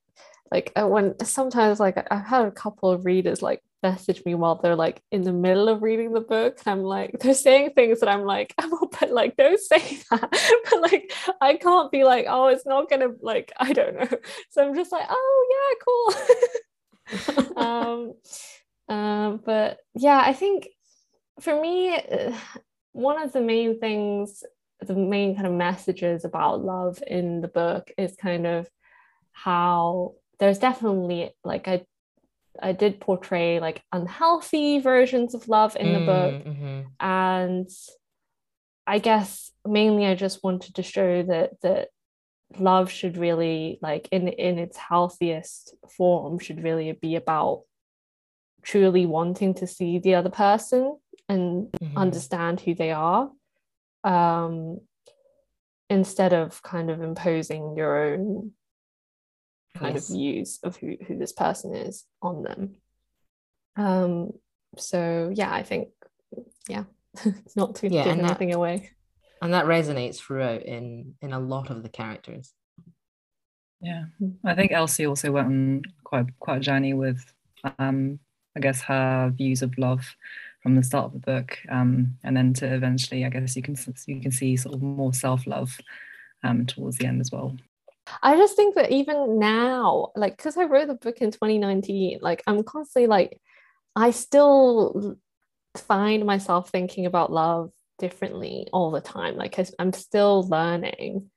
like, uh, when sometimes, like, I've had a couple of readers like message me while they're like in the middle of reading the book, and I'm like, they're saying things that I'm like, I'm all, but like, don't say that. But like, I can't be like, oh, it's not gonna like, I don't know. So I'm just like, oh yeah, cool. um, um, but yeah, I think for me, uh, one of the main things, the main kind of messages about love in the book is kind of how there's definitely like I I did portray like unhealthy versions of love in the book Mm, mhm. and I guess mainly I just wanted to show that that love should really like in in its healthiest form should really be about truly wanting to see the other person and Mhm. understand who they are um instead of kind of imposing your own kind Yes. of views of who, who this person is on them um so yeah i think yeah not to Yeah, give and that- anything away and that resonates throughout in in a lot of the characters Yeah, Mm. I think Elsie also went on quite quite a journey with, um, I guess her views of love from the start of the book, um, and then to eventually, I guess you can you can see sort of more self love, um, towards the end as well. I just think that even now, like, because I wrote the book in 2019, like, I'm constantly like, I still find myself thinking about love differently all the time. Like, I'm still learning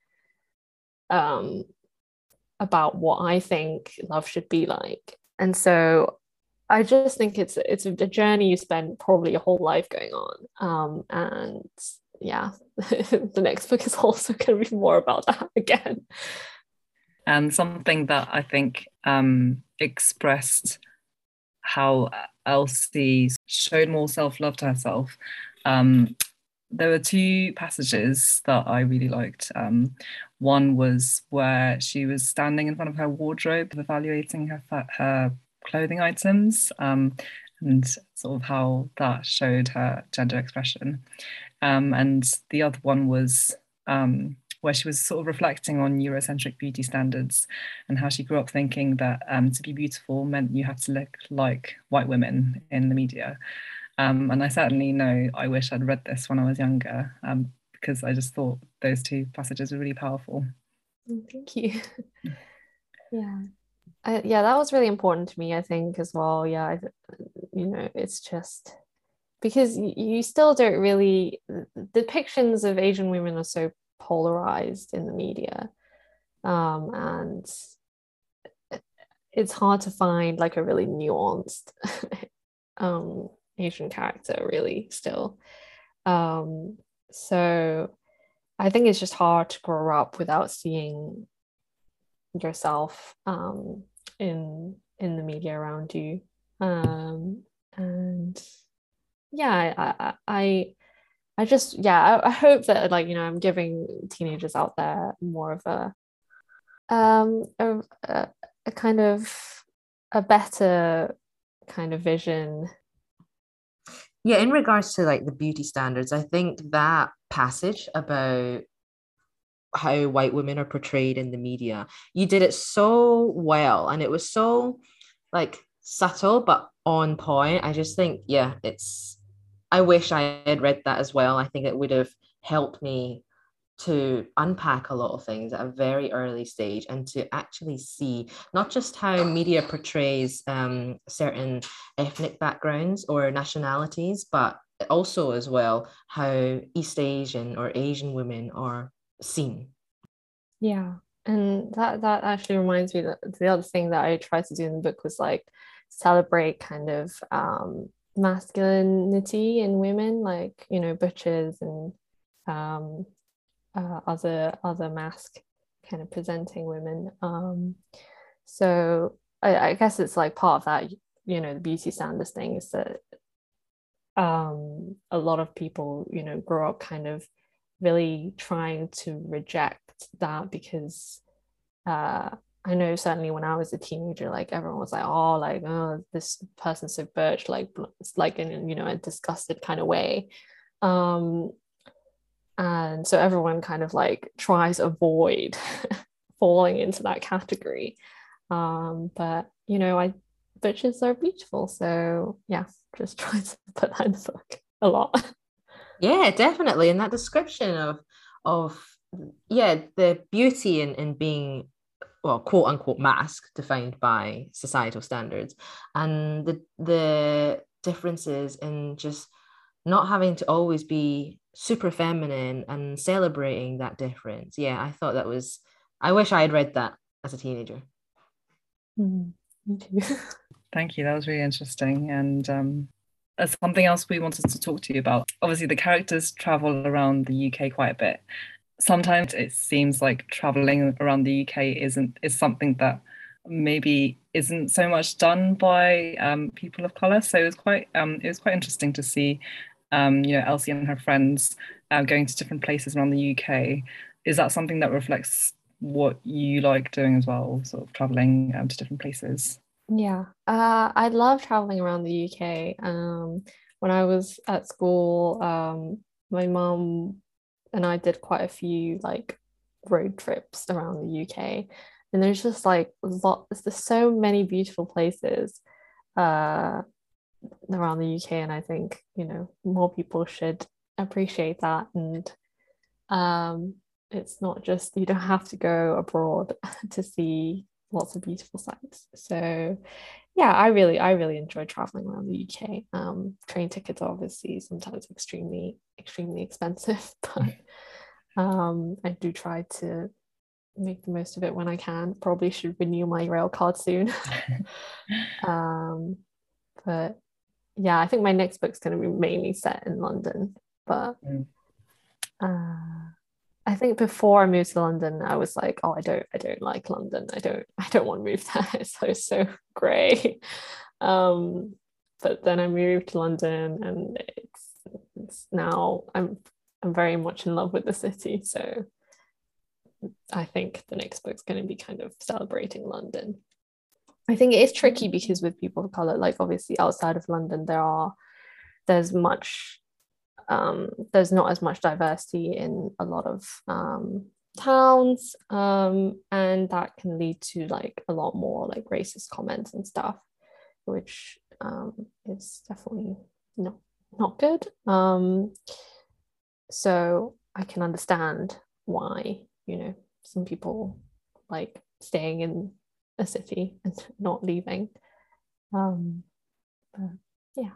um, about what I think love should be like. And so I just think it's it's a journey you spend probably your whole life going on. Um, and yeah, the next book is also going to be more about that again. and something that I think um, expressed how Elsie showed more self love to herself. Um, there were two passages that I really liked. Um, one was where she was standing in front of her wardrobe, evaluating her her clothing items, um, and sort of how that showed her gender expression. Um, and the other one was um, where she was sort of reflecting on Eurocentric beauty standards and how she grew up thinking that um, to be beautiful meant you had to look like white women in the media. Um, and I certainly know I wish I'd read this when I was younger um, because I just thought those two passages were really powerful. Oh, thank you. yeah. I, yeah, that was really important to me, I think, as well. Yeah, I, you know, it's just because you still don't really, depictions of Asian women are so polarized in the media. Um, and it's hard to find like a really nuanced um, Asian character really still. Um, so I think it's just hard to grow up without seeing yourself um, in in the media around you. Um, and yeah, I, I, I just yeah, I, I, hope that like you know I'm giving teenagers out there more of a um a, a, a kind of a better kind of vision yeah in regards to like the beauty standards i think that passage about how white women are portrayed in the media. You did it so well and it was so like subtle but on point. I just think yeah it's i wish i had read that as well. I think it would have helped me to unpack a lot of things at a very early stage and to actually see not just how media portrays um, certain ethnic backgrounds or nationalities, but also as well how East Asian or Asian women are seen. Yeah, and that that actually reminds me that the other thing that I tried to do in the book was like celebrate kind of um, masculinity in women, like you know butches and um, uh, other other masc kind of presenting women. Um, so I, I, guess it's like part of that, you know, the beauty standards thing is that um, a lot of people, you know, grow up kind of really trying to reject that because uh, I know certainly when I was a teenager, like everyone was like, oh, like, oh, this person's so butch, like, like in, you know, a disgusted kind of way. Um, and so everyone kind of like tries avoid falling into that category um but you know i butches are beautiful so yeah just try to put that in the book a lot yeah definitely and that description of of yeah the beauty in in being well quote unquote masc defined by societal standards and the the differences in just not having to always be super feminine and celebrating that difference. Yeah, I thought that was, I wish I had read that as a teenager. Mm, Thank you. That was really interesting. And um, as something else we wanted to talk to you about, obviously, the characters travel around the UK quite a bit. Sometimes it seems like traveling around the UK isn't is something that maybe isn't so much done by um, people of color. So it was quite um, it was quite interesting to see um, you know, Elsie and her friends uh, going to different places around the UK. Is that something that reflects what you like doing as well, sort of traveling um, to different places? Yeah, uh, I love traveling around the UK. Um, when I was at school, um, my mom and I did quite a few like road trips around the UK, and there's just like lots. There's so many beautiful places. Uh, around the UK, and I think you know more people should appreciate that. And um, it's not just you don't have to go abroad to see lots of beautiful sights. So yeah, I really I really enjoy traveling around the UK. Um, train tickets are obviously sometimes extremely extremely expensive, but um, I do try to make the most of it when I can. Probably should renew my rail card soon. um, but yeah, I think my next book's going to be mainly set in London. But mm. uh, I think before I moved to London, I was like, oh, I don't, I don't like London. I don't, I don't want to move there. It's so so grey. Um, but then I moved to London, and it's it's now I'm I'm very much in love with the city. So I think the next book's going to be kind of celebrating London. I think it is tricky because with people of color, like obviously outside of London, there are there's much um, there's not as much diversity in a lot of um, towns, um, and that can lead to like a lot more like racist comments and stuff, which um, is definitely not not good. Um, so I can understand why you know some people like staying in a city and not leaving. Um, but yeah.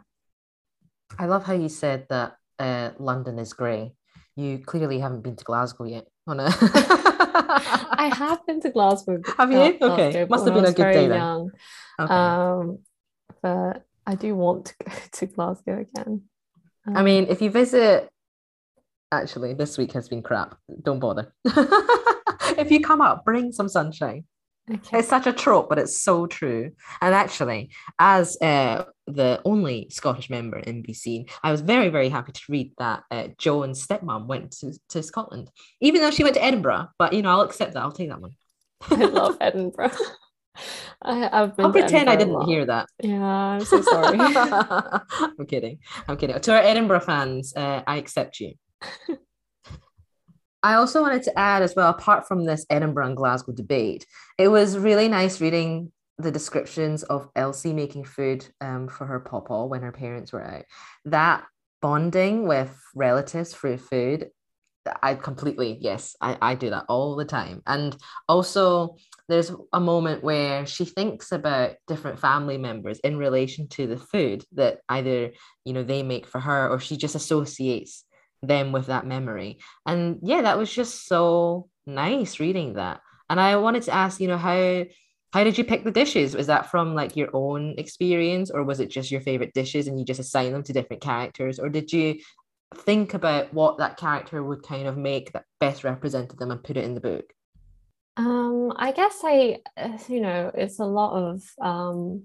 I love how you said that uh, London is grey. You clearly haven't been to Glasgow yet. On a I have been to Glasgow. Have you? Okay, must have been a good day then. young. Okay. Um, but I do want to go to Glasgow again. I mean, if you visit, actually, this week has been crap. Don't bother. if you come up, bring some sunshine. Okay. It's such a trope, but it's so true. And actually, as uh, the only Scottish member in BC, I was very, very happy to read that uh, Joan's stepmom went to, to Scotland, even though she went to Edinburgh. But you know, I'll accept that. I'll take that one. I love Edinburgh. I, I've been I'll pretend I Edinburgh a didn't hear that. Yeah, I'm so sorry. I'm kidding. I'm kidding. To our Edinburgh fans, uh, I accept you. I also wanted to add as well, apart from this Edinburgh and Glasgow debate, it was really nice reading the descriptions of Elsie making food um, for her pawpaw when her parents were out. That bonding with relatives through food, I completely, yes, I, I do that all the time. And also, there's a moment where she thinks about different family members in relation to the food that either, you know, they make for her or she just associates them with that memory. And yeah, that was just so nice reading that. And I wanted to ask, you know, how how did you pick the dishes? Was that from like your own experience or was it just your favorite dishes and you just assign them to different characters or did you think about what that character would kind of make that best represented them and put it in the book? Um, I guess I, uh, you know, it's a lot of um,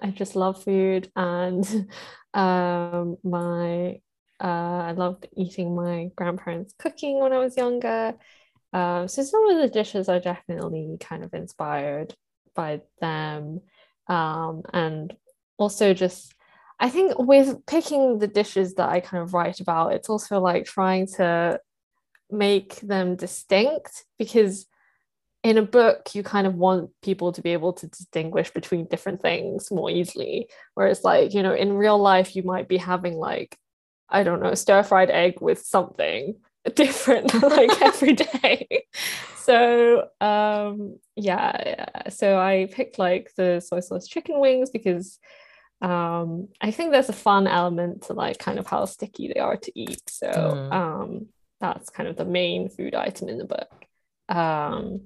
I just love food and um, my uh, I loved eating my grandparents' cooking when I was younger. Um, so some of the dishes are definitely kind of inspired by them, um, and also just I think with picking the dishes that I kind of write about, it's also like trying to make them distinct because in a book you kind of want people to be able to distinguish between different things more easily whereas like you know in real life you might be having like i don't know stir fried egg with something different like every day. So um yeah. So i picked like the soy sauce chicken wings because um i think there's a fun element to like kind of how sticky they are to eat. So Mm. um that's kind of the main food item in the book. Um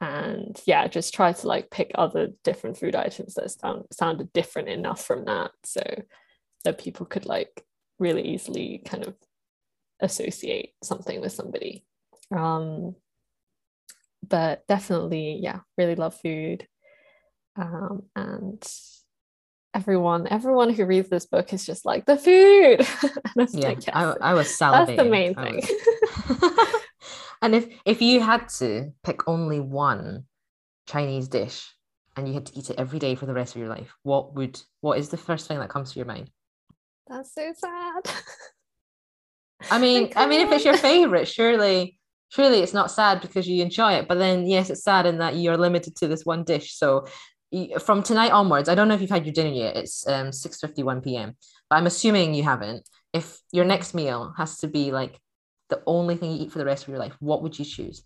and yeah just try to like pick other different food items that sound, sounded different enough from that so that people could like really easily kind of associate something with somebody um but definitely yeah really love food um and everyone everyone who reads this book is just like the food and Yeah, like, yes, I, I was salivating. that's the main I thing was- and if if you had to pick only one Chinese dish and you had to eat it every day for the rest of your life, what would what is the first thing that comes to your mind? That's so sad I mean, I mean, if it's your favorite, surely, surely it's not sad because you enjoy it. But then, yes, it's sad in that you're limited to this one dish. So, from tonight onwards, I don't know if you've had your dinner yet. It's um six fifty one p.m. But I'm assuming you haven't. If your next meal has to be like the only thing you eat for the rest of your life, what would you choose?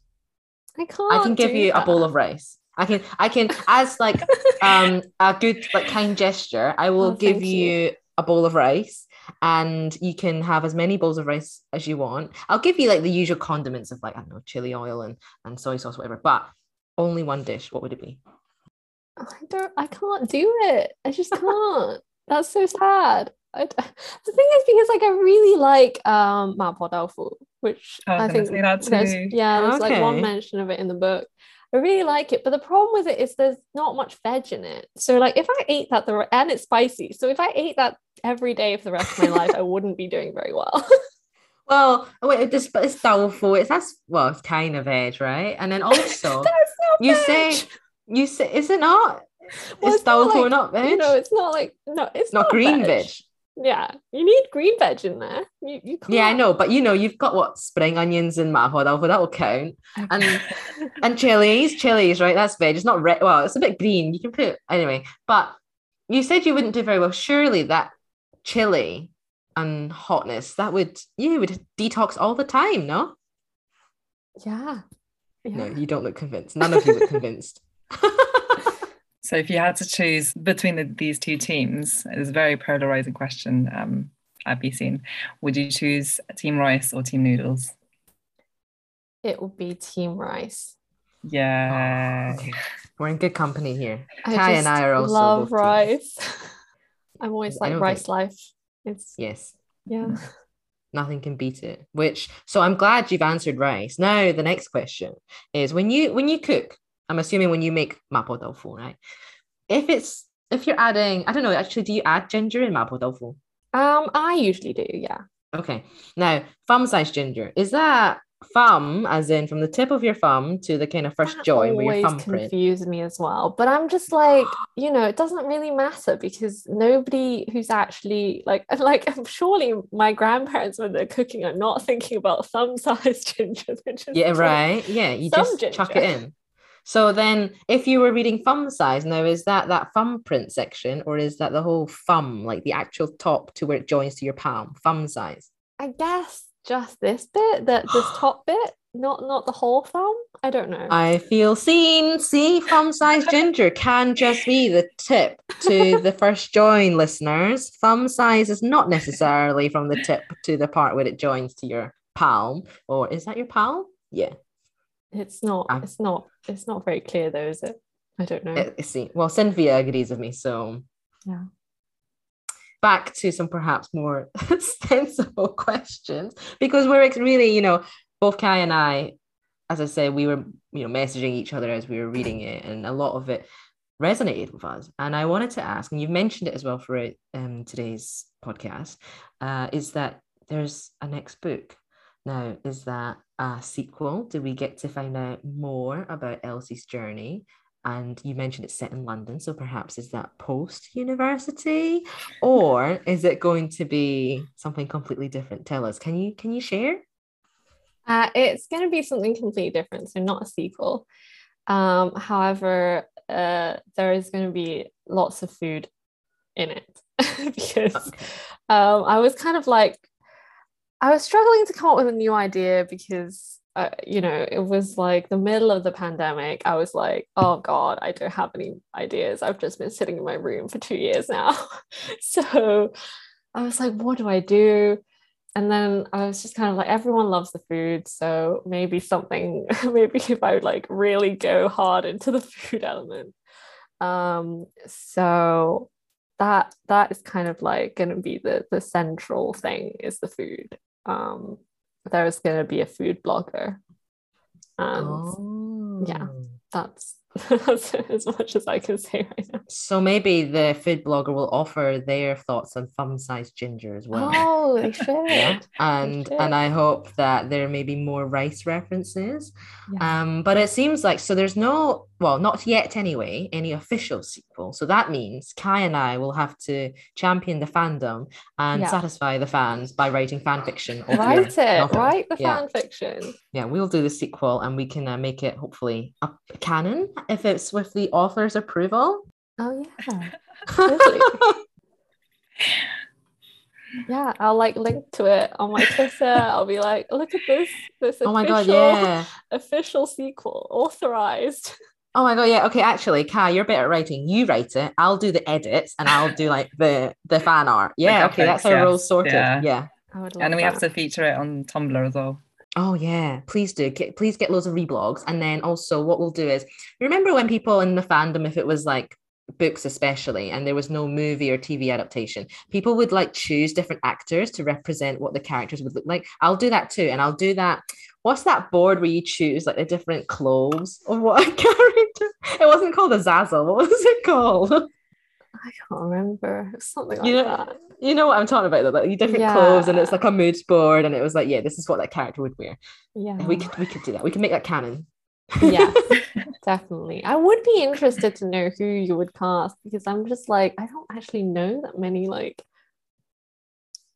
I can't I can give you a bowl of rice. I can, I can, as like um a good like kind gesture, I will Oh, give you. you. A bowl of rice and you can have as many bowls of rice as you want. I'll give you like the usual condiments of like I don't know chili oil and and soy sauce whatever, but only one dish. What would it be? I don't I can't do it. I just can't. That's so sad. I, d- the thing is because like I really like um mapo tofu, which I was I think say that there's too. yeah, there's like one mention of it in the book. I really like it. But the problem with it is there's not much veg in it. So like if I ate that the and it's spicy. So if I ate that every day for the rest of my life, I wouldn't be doing very well. Well, oh, wait, this but it's tofu. It's that's well, it's kind of veg, right? And then also you veg. say you say is it not? Well, is it's not tofu like- not veg? You know, it's not like no, it's not not, green veg. Yeah, you need green veg in there. You, you can't. Yeah, I know, but you know, you've got what spring onions and mapo tofu, that will count. And and chilies, chilies, right? That's veg. It's not red. Well, it's a bit green. You can put anyway. But you said you wouldn't do very well. Surely that chili and hotness that would you would detox all the time. No, yeah, yeah. no, you don't look convinced. None of you look convinced. So if you had to choose between the, these two teams, it's a very polarizing question. Um, I've been seen. Would you choose Team Rice or Team Noodles? It would be team rice. Yeah. okay. We're in good company here. I Kai and I are also love rice. I'm always like rice think- life. It's Yes. yeah. nothing can beat it which so i'm glad you've answered rice now the next question is when you when you cook i'm assuming when you make mapo tofu right if it's if you're adding i don't know actually do you add ginger in mapo tofu Um, I usually do, yeah. okay now thumb size ginger is that thumb as in from the tip of your thumb to the kind of first That join where your always thumbprint confused me as well. But I'm just like, you know, it doesn't really matter because nobody who's actually like, like I'm surely my grandparents when they're cooking are not thinking about thumb size ginger. Yeah like- right yeah you Thumb just chuck it in so then if you were reading thumb size now is that that thumbprint section or is that the whole thumb like the actual top to where it joins to your palm thumb size I guess just this bit, that this top bit, not not the whole thumb. I don't know. I feel seen. See, thumb size ginger can just be the tip to the first join, listeners. Thumb size is not necessarily from the tip to the part where it joins to your palm. Or is that your palm? Yeah. It's not. I'm- It's not. It's not very clear though, is it? I don't know. I- I see. Well, Cynthia agrees with me. So Yeah. back to some perhaps more sensible questions because we're really, you know, both Kai and I, as I said, we were, you know, messaging each other as we were reading it, and a lot of it resonated with us. And I wanted to ask, and you've mentioned it as well for it, um, today's podcast, uh, is that there's a next book. Now, is that a sequel? Do we get to find out more about Elsie's journey? And you mentioned it's set in London, so perhaps is that post university, or is it going to be something completely different? Tell us. Can you can you share? Uh, it's going to be something completely different, so not a sequel. Um, however, uh, there is going to be lots of food in it because Okay. um, I was kind of like, I was struggling to come up with a new idea because, uh, you know, it was like the middle of the pandemic. I was like, oh God, I don't have any ideas. I've just been sitting in my room for two years now. so I was like, what do I do? And then I was just kind of like, everyone loves the food. So maybe something, maybe if I would like really go hard into the food element. Um, so that that is kind of like going to be the the central thing is the food. Um, there's going to be a food blogger, and yeah. Oh. that's that's as much as I can say right now. So maybe the food blogger will offer their thoughts on thumb-sized ginger as well. Oh, they should. Yeah. And should. and I hope that there may be more rice references. Yeah. Um, but it seems like so there's no well, not yet anyway, any official sequel. So that means Kai and I will have to champion the fandom and Yeah. satisfy the fans by writing fan fiction. Write it. novel. Write the Yeah. fan fiction. yeah, we'll do the sequel and we can uh, make it hopefully a canon if it's with the author's approval. Oh yeah. Totally. Yeah, I'll like link to it on my Twitter. I'll be like, look at this, this oh my god, official, yeah. official sequel, authorized. Oh my god, yeah. Okay, actually, Kai, you're better at writing. You write it. I'll do the edits and I'll do like the the fan art. Yeah, okay, that's graphics, our role sorted. yeah. yeah. I would love And then we have to feature it on Tumblr as well. Oh yeah, please do. Please get loads of reblogs, and then also what we'll do is remember when people in the fandom, if it was like books especially and there was no movie or tv adaptation people would like choose different actors to represent what the characters would look like? I'll do that too and i'll do that. What's that board where you choose like the different clothes of what a character? It wasn't called a zazzle. What was it called I can't remember. Something like you know that. you know what i'm talking about though like different Yeah. clothes and it's like a mood board and it was like yeah this is what that character would wear Yeah. we could we could do that we can make that canon yeah, definitely. I would be interested to know who you would cast because I'm just like, I don't actually know that many like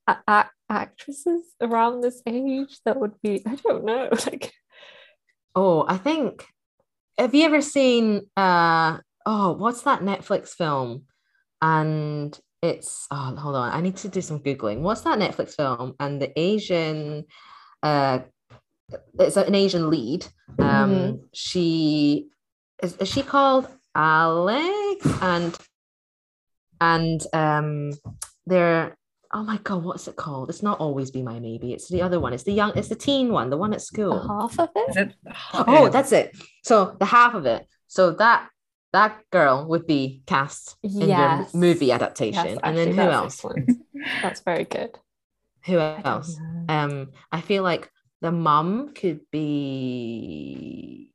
a- a- actresses around this age that would be, I don't know. Like, Oh, I think have you ever seen uh oh what's that Netflix film? And it's oh hold on, I need to do some Googling. What's that Netflix film? And the Asian uh it's an Asian lead. Um Mhm. she is, is she called Alex and and um they're oh my god, what's it called? It's not always be my maybe, it's the other one, it's the young, it's the teen one, the one at school. the half of it? it? Oh, that's it. So the half of it. So that that girl would be cast in Yes. your movie adaptation. Yes, and then who else? That's very good. Who else? know. Um, I feel like the mum could be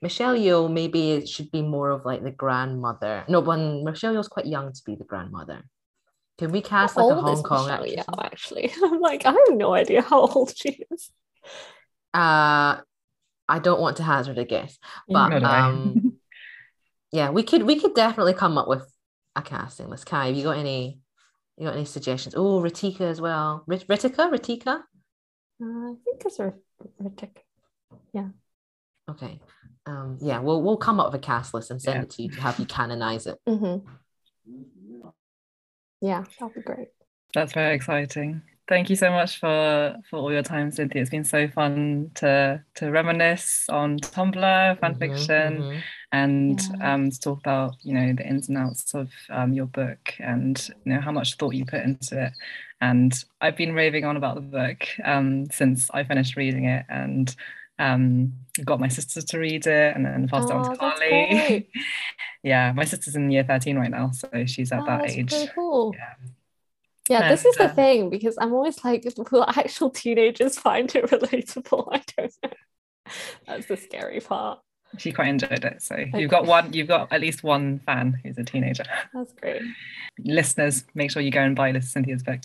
Michelle Yeoh. Maybe it should be more of like the grandmother. No, when Michelle Yeoh's quite young to be the grandmother. Can we cast How like a Hong Kong Michelle actress? Yeoh, actually? I'm like, I have no idea how old she is. Uh, I don't want to hazard a guess, but I. um, yeah, we could we could definitely come up with a casting list. Kai, have you got any you got any suggestions? Oh, Ritika as well. Rit- Ritika, Ritika. Uh, I think it's a Yeah. Okay. Um, yeah, we'll we'll come up with a cast list and send Yeah. it to you to have you canonize it. Mm-hmm. Yeah, that'll be great. That's very exciting. Thank you so much for for all your time, Cynthia. It's been so fun to to reminisce on Tumblr, fan Mhm, fiction, mhm. and Yeah. um, to talk about you know the ins and outs of um, your book and you know how much thought you put into it. And I've been raving on about the book um, since I finished reading it and um, got my sister to read it and then passed it on Oh, to that's Carly. yeah, my sister's in year 13 right now, so she's at Oh, that that's age. really cool. Yeah. Yeah, this is the uh, thing because I'm always like, will actual teenagers find it relatable? I don't know. That's the scary part. She quite enjoyed it. So Okay. you've got one, you've got at least one fan who's a teenager. That's great. Listeners, make sure you go and buy Cynthia's book.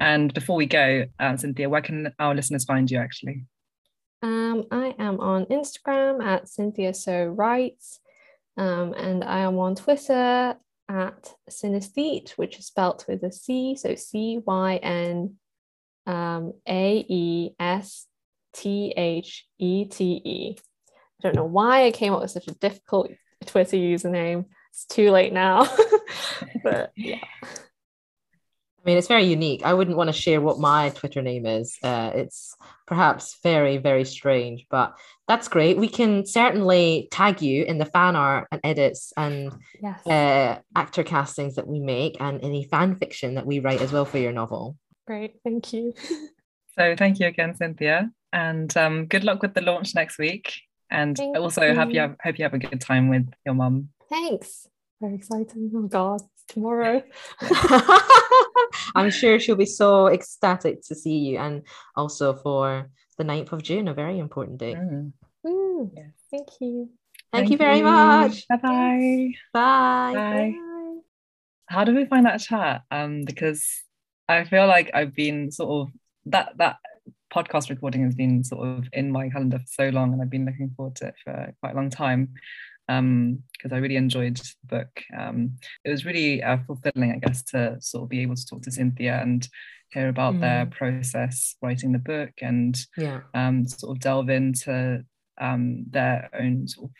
And before we go, uh, Cynthia, where can our listeners find you actually? Um, I am on Instagram at Cynthia So Writes, um, and I am on Twitter at Cynaesthete, which is spelt with a C, so C Y N um, A E S T H E T E. I don't know why I came up with such a difficult Twitter username. It's too late now, but yeah. I mean, it's very unique. I wouldn't want to share what my Twitter name is. Uh, it's perhaps very, very strange, but that's great. We can certainly tag you in the fan art and edits and Yes. uh, actor castings that we make and any fan fiction that we write as well for your novel. Great. Thank you. So thank you again, Cynthia. And um, good luck with the launch next week. And Thank also hope you you. have hope you have a good time with your mum. Thanks. Very exciting. Oh God, it's tomorrow. I'm sure she'll be so ecstatic to see you and also for the 9th of June, a very important day. Mm. Mm, Yes. Thank you. Thank, you very much. Bye-bye. Bye. Bye. how did we find that chat um because i feel like i've been sort of that that podcast recording has been sort of in my calendar for so long and i've been looking forward to it for quite a long time because i really enjoyed the book um it was really uh, fulfilling i guess to sort of be able to talk to cynthia and hear about their process writing the book and Yeah. um, sort of delve into um, their own sort of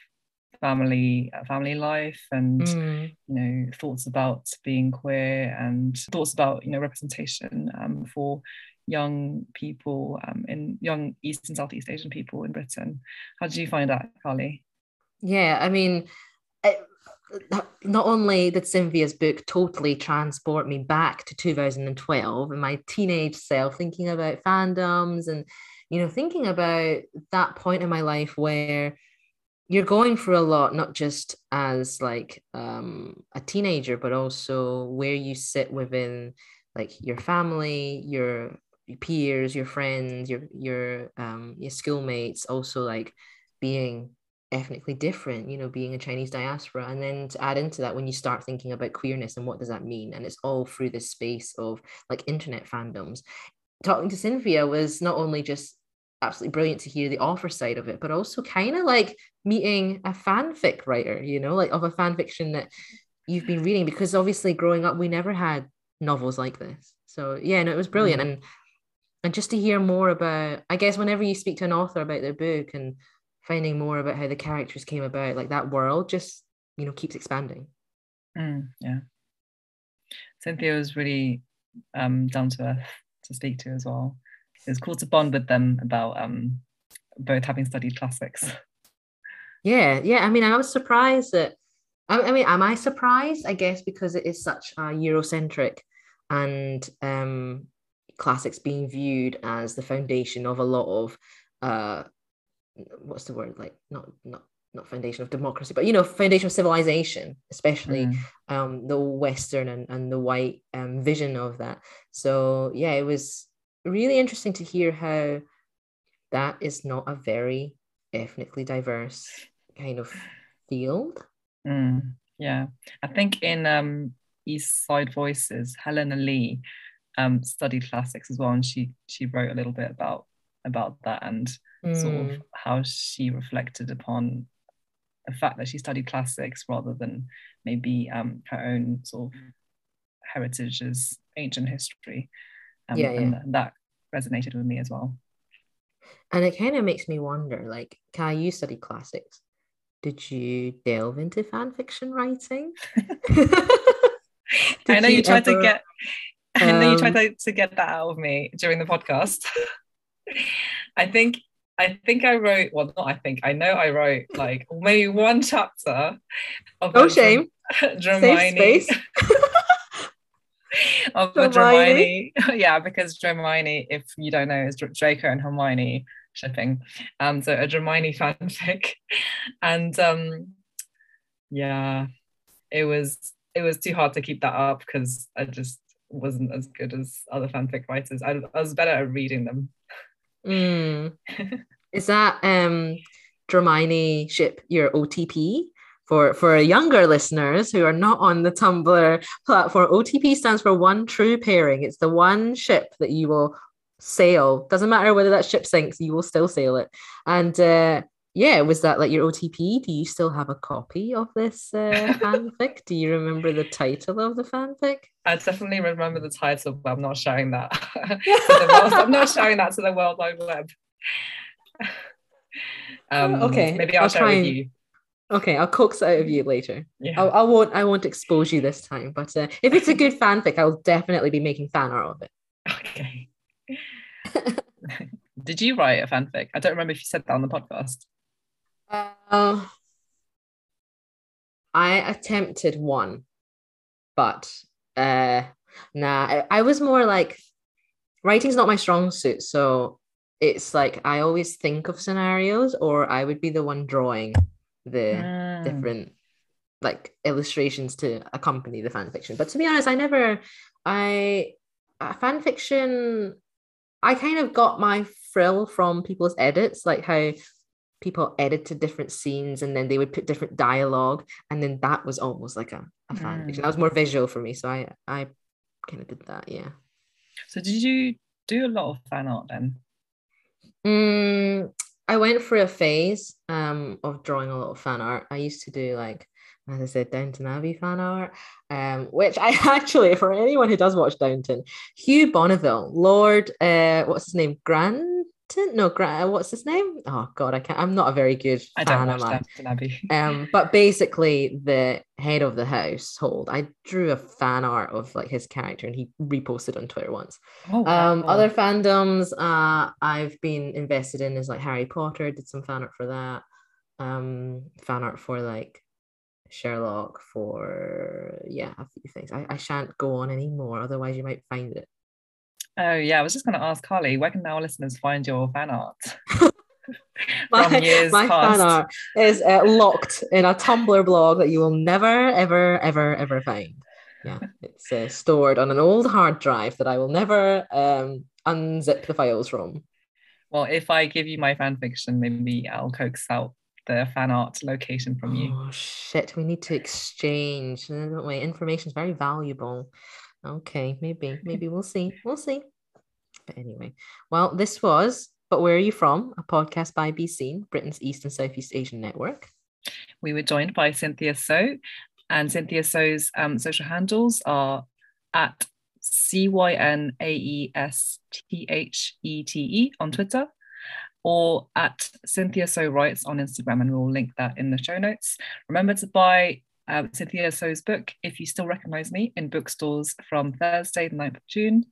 family uh, family life and Mm. you know thoughts about being queer and thoughts about you know representation um, for young people um, in young East and Southeast Asian people in Britain. How did you find that, Carly? Yeah, I mean, it, not only did Cynthia's book totally transport me back to 2012 and my teenage self thinking about fandoms and, you know, thinking about that point in my life where you're going through a lot, not just as like um, a teenager, but also where you sit within like your family, your peers, your friends, your your um, your schoolmates. Also, like being ethnically different, you know, being a Chinese diaspora, and then to add into that, when you start thinking about queerness and what does that mean, and it's all through this space of like internet fandoms. Talking to Cynthia was not only just absolutely brilliant to hear the author side of it, but also kind of like meeting a fanfic writer, you know, like of a fan fiction that you've been reading. Because obviously, growing up, we never had novels like this. So yeah, no, it was brilliant, mm. and and just to hear more about, I guess, whenever you speak to an author about their book and finding more about how the characters came about, like that world, just you know, keeps expanding. Mm, yeah, Cynthia was really um, down to earth to speak to as well it was cool to bond with them about um, both having studied classics. Yeah, yeah. I mean, I was surprised that. I, I mean, am I surprised? I guess because it is such a Eurocentric, and um, classics being viewed as the foundation of a lot of, uh, what's the word like? Not not not foundation of democracy, but you know, foundation of civilization, especially mm. um, the Western and, and the white um, vision of that. So yeah, it was really interesting to hear how that is not a very ethnically diverse kind of field. Mm, yeah, I think in um, East Side Voices, Helena Lee um, studied classics as well, and she she wrote a little bit about about that and mm. sort of mm. how she reflected upon the fact that she studied classics rather than maybe um, her own sort of heritage as ancient history. Um, yeah, yeah. And that resonated with me as well. And it kind of makes me wonder, like, Kai, you studied classics. Did you delve into fan fiction writing? I know you, you tried ever, to get I know you tried um, to, to get that out of me during the podcast. I think I think I wrote well not I think I know I wrote like maybe one chapter of Oh shame. Dramione. of the Hermione. yeah, because Dramione, if you don't know, is Draco and Hermione shipping. Um, so a Dramione fanfic, and um, yeah, it was it was too hard to keep that up because I just wasn't as good as other fanfic writers. I, I was better at reading them. Mm. Is that um Dramione ship your OTP? for for younger listeners who are not on the Tumblr platform, OTP stands for one true pairing. It's the one ship that you will sail. Doesn't matter whether that ship sinks, you will still sail it. And uh, yeah, was that like your OTP? Do you still have a copy of this uh, fanfic? Do you remember the title of the fanfic? I definitely remember the title, but I'm not sharing that. I'm not sharing that to the World Wide Web. Um, okay, maybe I'll, I'll share with and... you. Okay, I'll coax out of you later. Yeah. I'll, I won't. I won't expose you this time. But uh, if it's a good fanfic, I'll definitely be making fan art of it. Okay. Did you write a fanfic? I don't remember if you said that on the podcast. Uh, I attempted one, but uh, nah. I, I was more like writing's not my strong suit, so it's like I always think of scenarios, or I would be the one drawing the mm. different like illustrations to accompany the fan fiction. But to be honest, I never I uh, fan fiction I kind of got my frill from people's edits, like how people edited different scenes and then they would put different dialogue and then that was almost like a, a fan mm. fiction. That was more visual for me. So I I kind of did that, yeah. So did you do a lot of fan art then? Mm, I went through a phase um, of drawing a lot of fan art. I used to do like, as I said, Downton Abbey fan art, um, which I actually, for anyone who does watch Downton, Hugh Bonneville, Lord, uh, what's his name, Grant no, uh, what's his name? Oh God, I can't. I'm not a very good I fan don't watch Abbey. um, but basically, the head of the household, I drew a fan art of like his character, and he reposted on Twitter once. Oh, wow. Um, other fandoms, uh, I've been invested in is like Harry Potter. Did some fan art for that. Um, fan art for like Sherlock. For yeah, a few things. I, I shan't go on anymore, otherwise you might find it. Oh yeah, I was just going to ask Carly, where can our listeners find your fan art? My, my fan art is uh, locked in a Tumblr blog that you will never, ever, ever, ever find. Yeah, it's uh, stored on an old hard drive that I will never um, unzip the files from. Well, if I give you my fan fiction, maybe I'll coax out the fan art location from you. Oh shit, we need to exchange, don't we? Information is very valuable. Okay, maybe, maybe we'll see. We'll see. But anyway, well, this was But Where Are You From? A podcast by Be Seen, Britain's East and Southeast Asian network. We were joined by Cynthia So, and Cynthia So's um, social handles are at C Y N A E S T H E T E on Twitter or at Cynthia So Writes on Instagram, and we'll link that in the show notes. Remember to buy uh, Cynthia So's book, If You Still Recognize Me, in bookstores from Thursday, the 9th of June.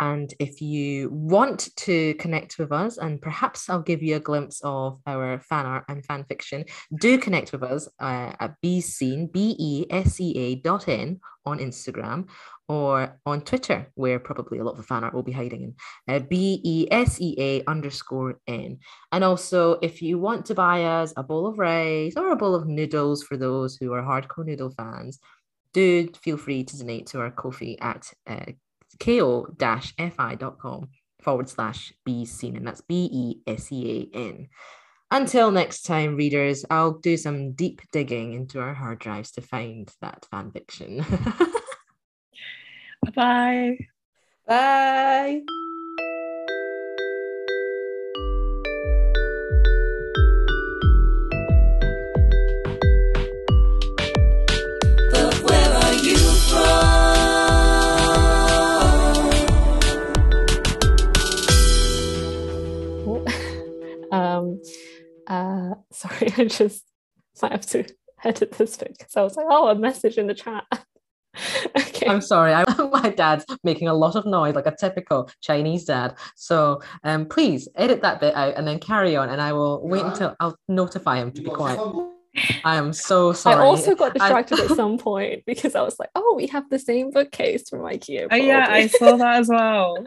And if you want to connect with us, and perhaps I'll give you a glimpse of our fan art and fan fiction, do connect with us uh, at besea.n, B E S E A dot N on Instagram or on Twitter, where probably a lot of the fan art will be hiding in uh, B E S E A underscore N. And also, if you want to buy us a bowl of rice or a bowl of noodles for those who are hardcore noodle fans, do feel free to donate to our Ko-fi at uh, ko-fi.com forward slash seen. And that's b-e-s-e-a-n until next time readers i'll do some deep digging into our hard drives to find that fan fiction Bye. bye But where are you from? um uh sorry i just might have to edit this bit because i was like oh a message in the chat okay. I'm sorry I, my dad's making a lot of noise like a typical chinese dad. So um please edit that bit out and then carry on and i will wait until i'll notify him to be quiet. i am so sorry. I also got I- distracted at some point because I was like, oh, we have the same bookcase from IKEA. Oh, yeah, I saw that as well.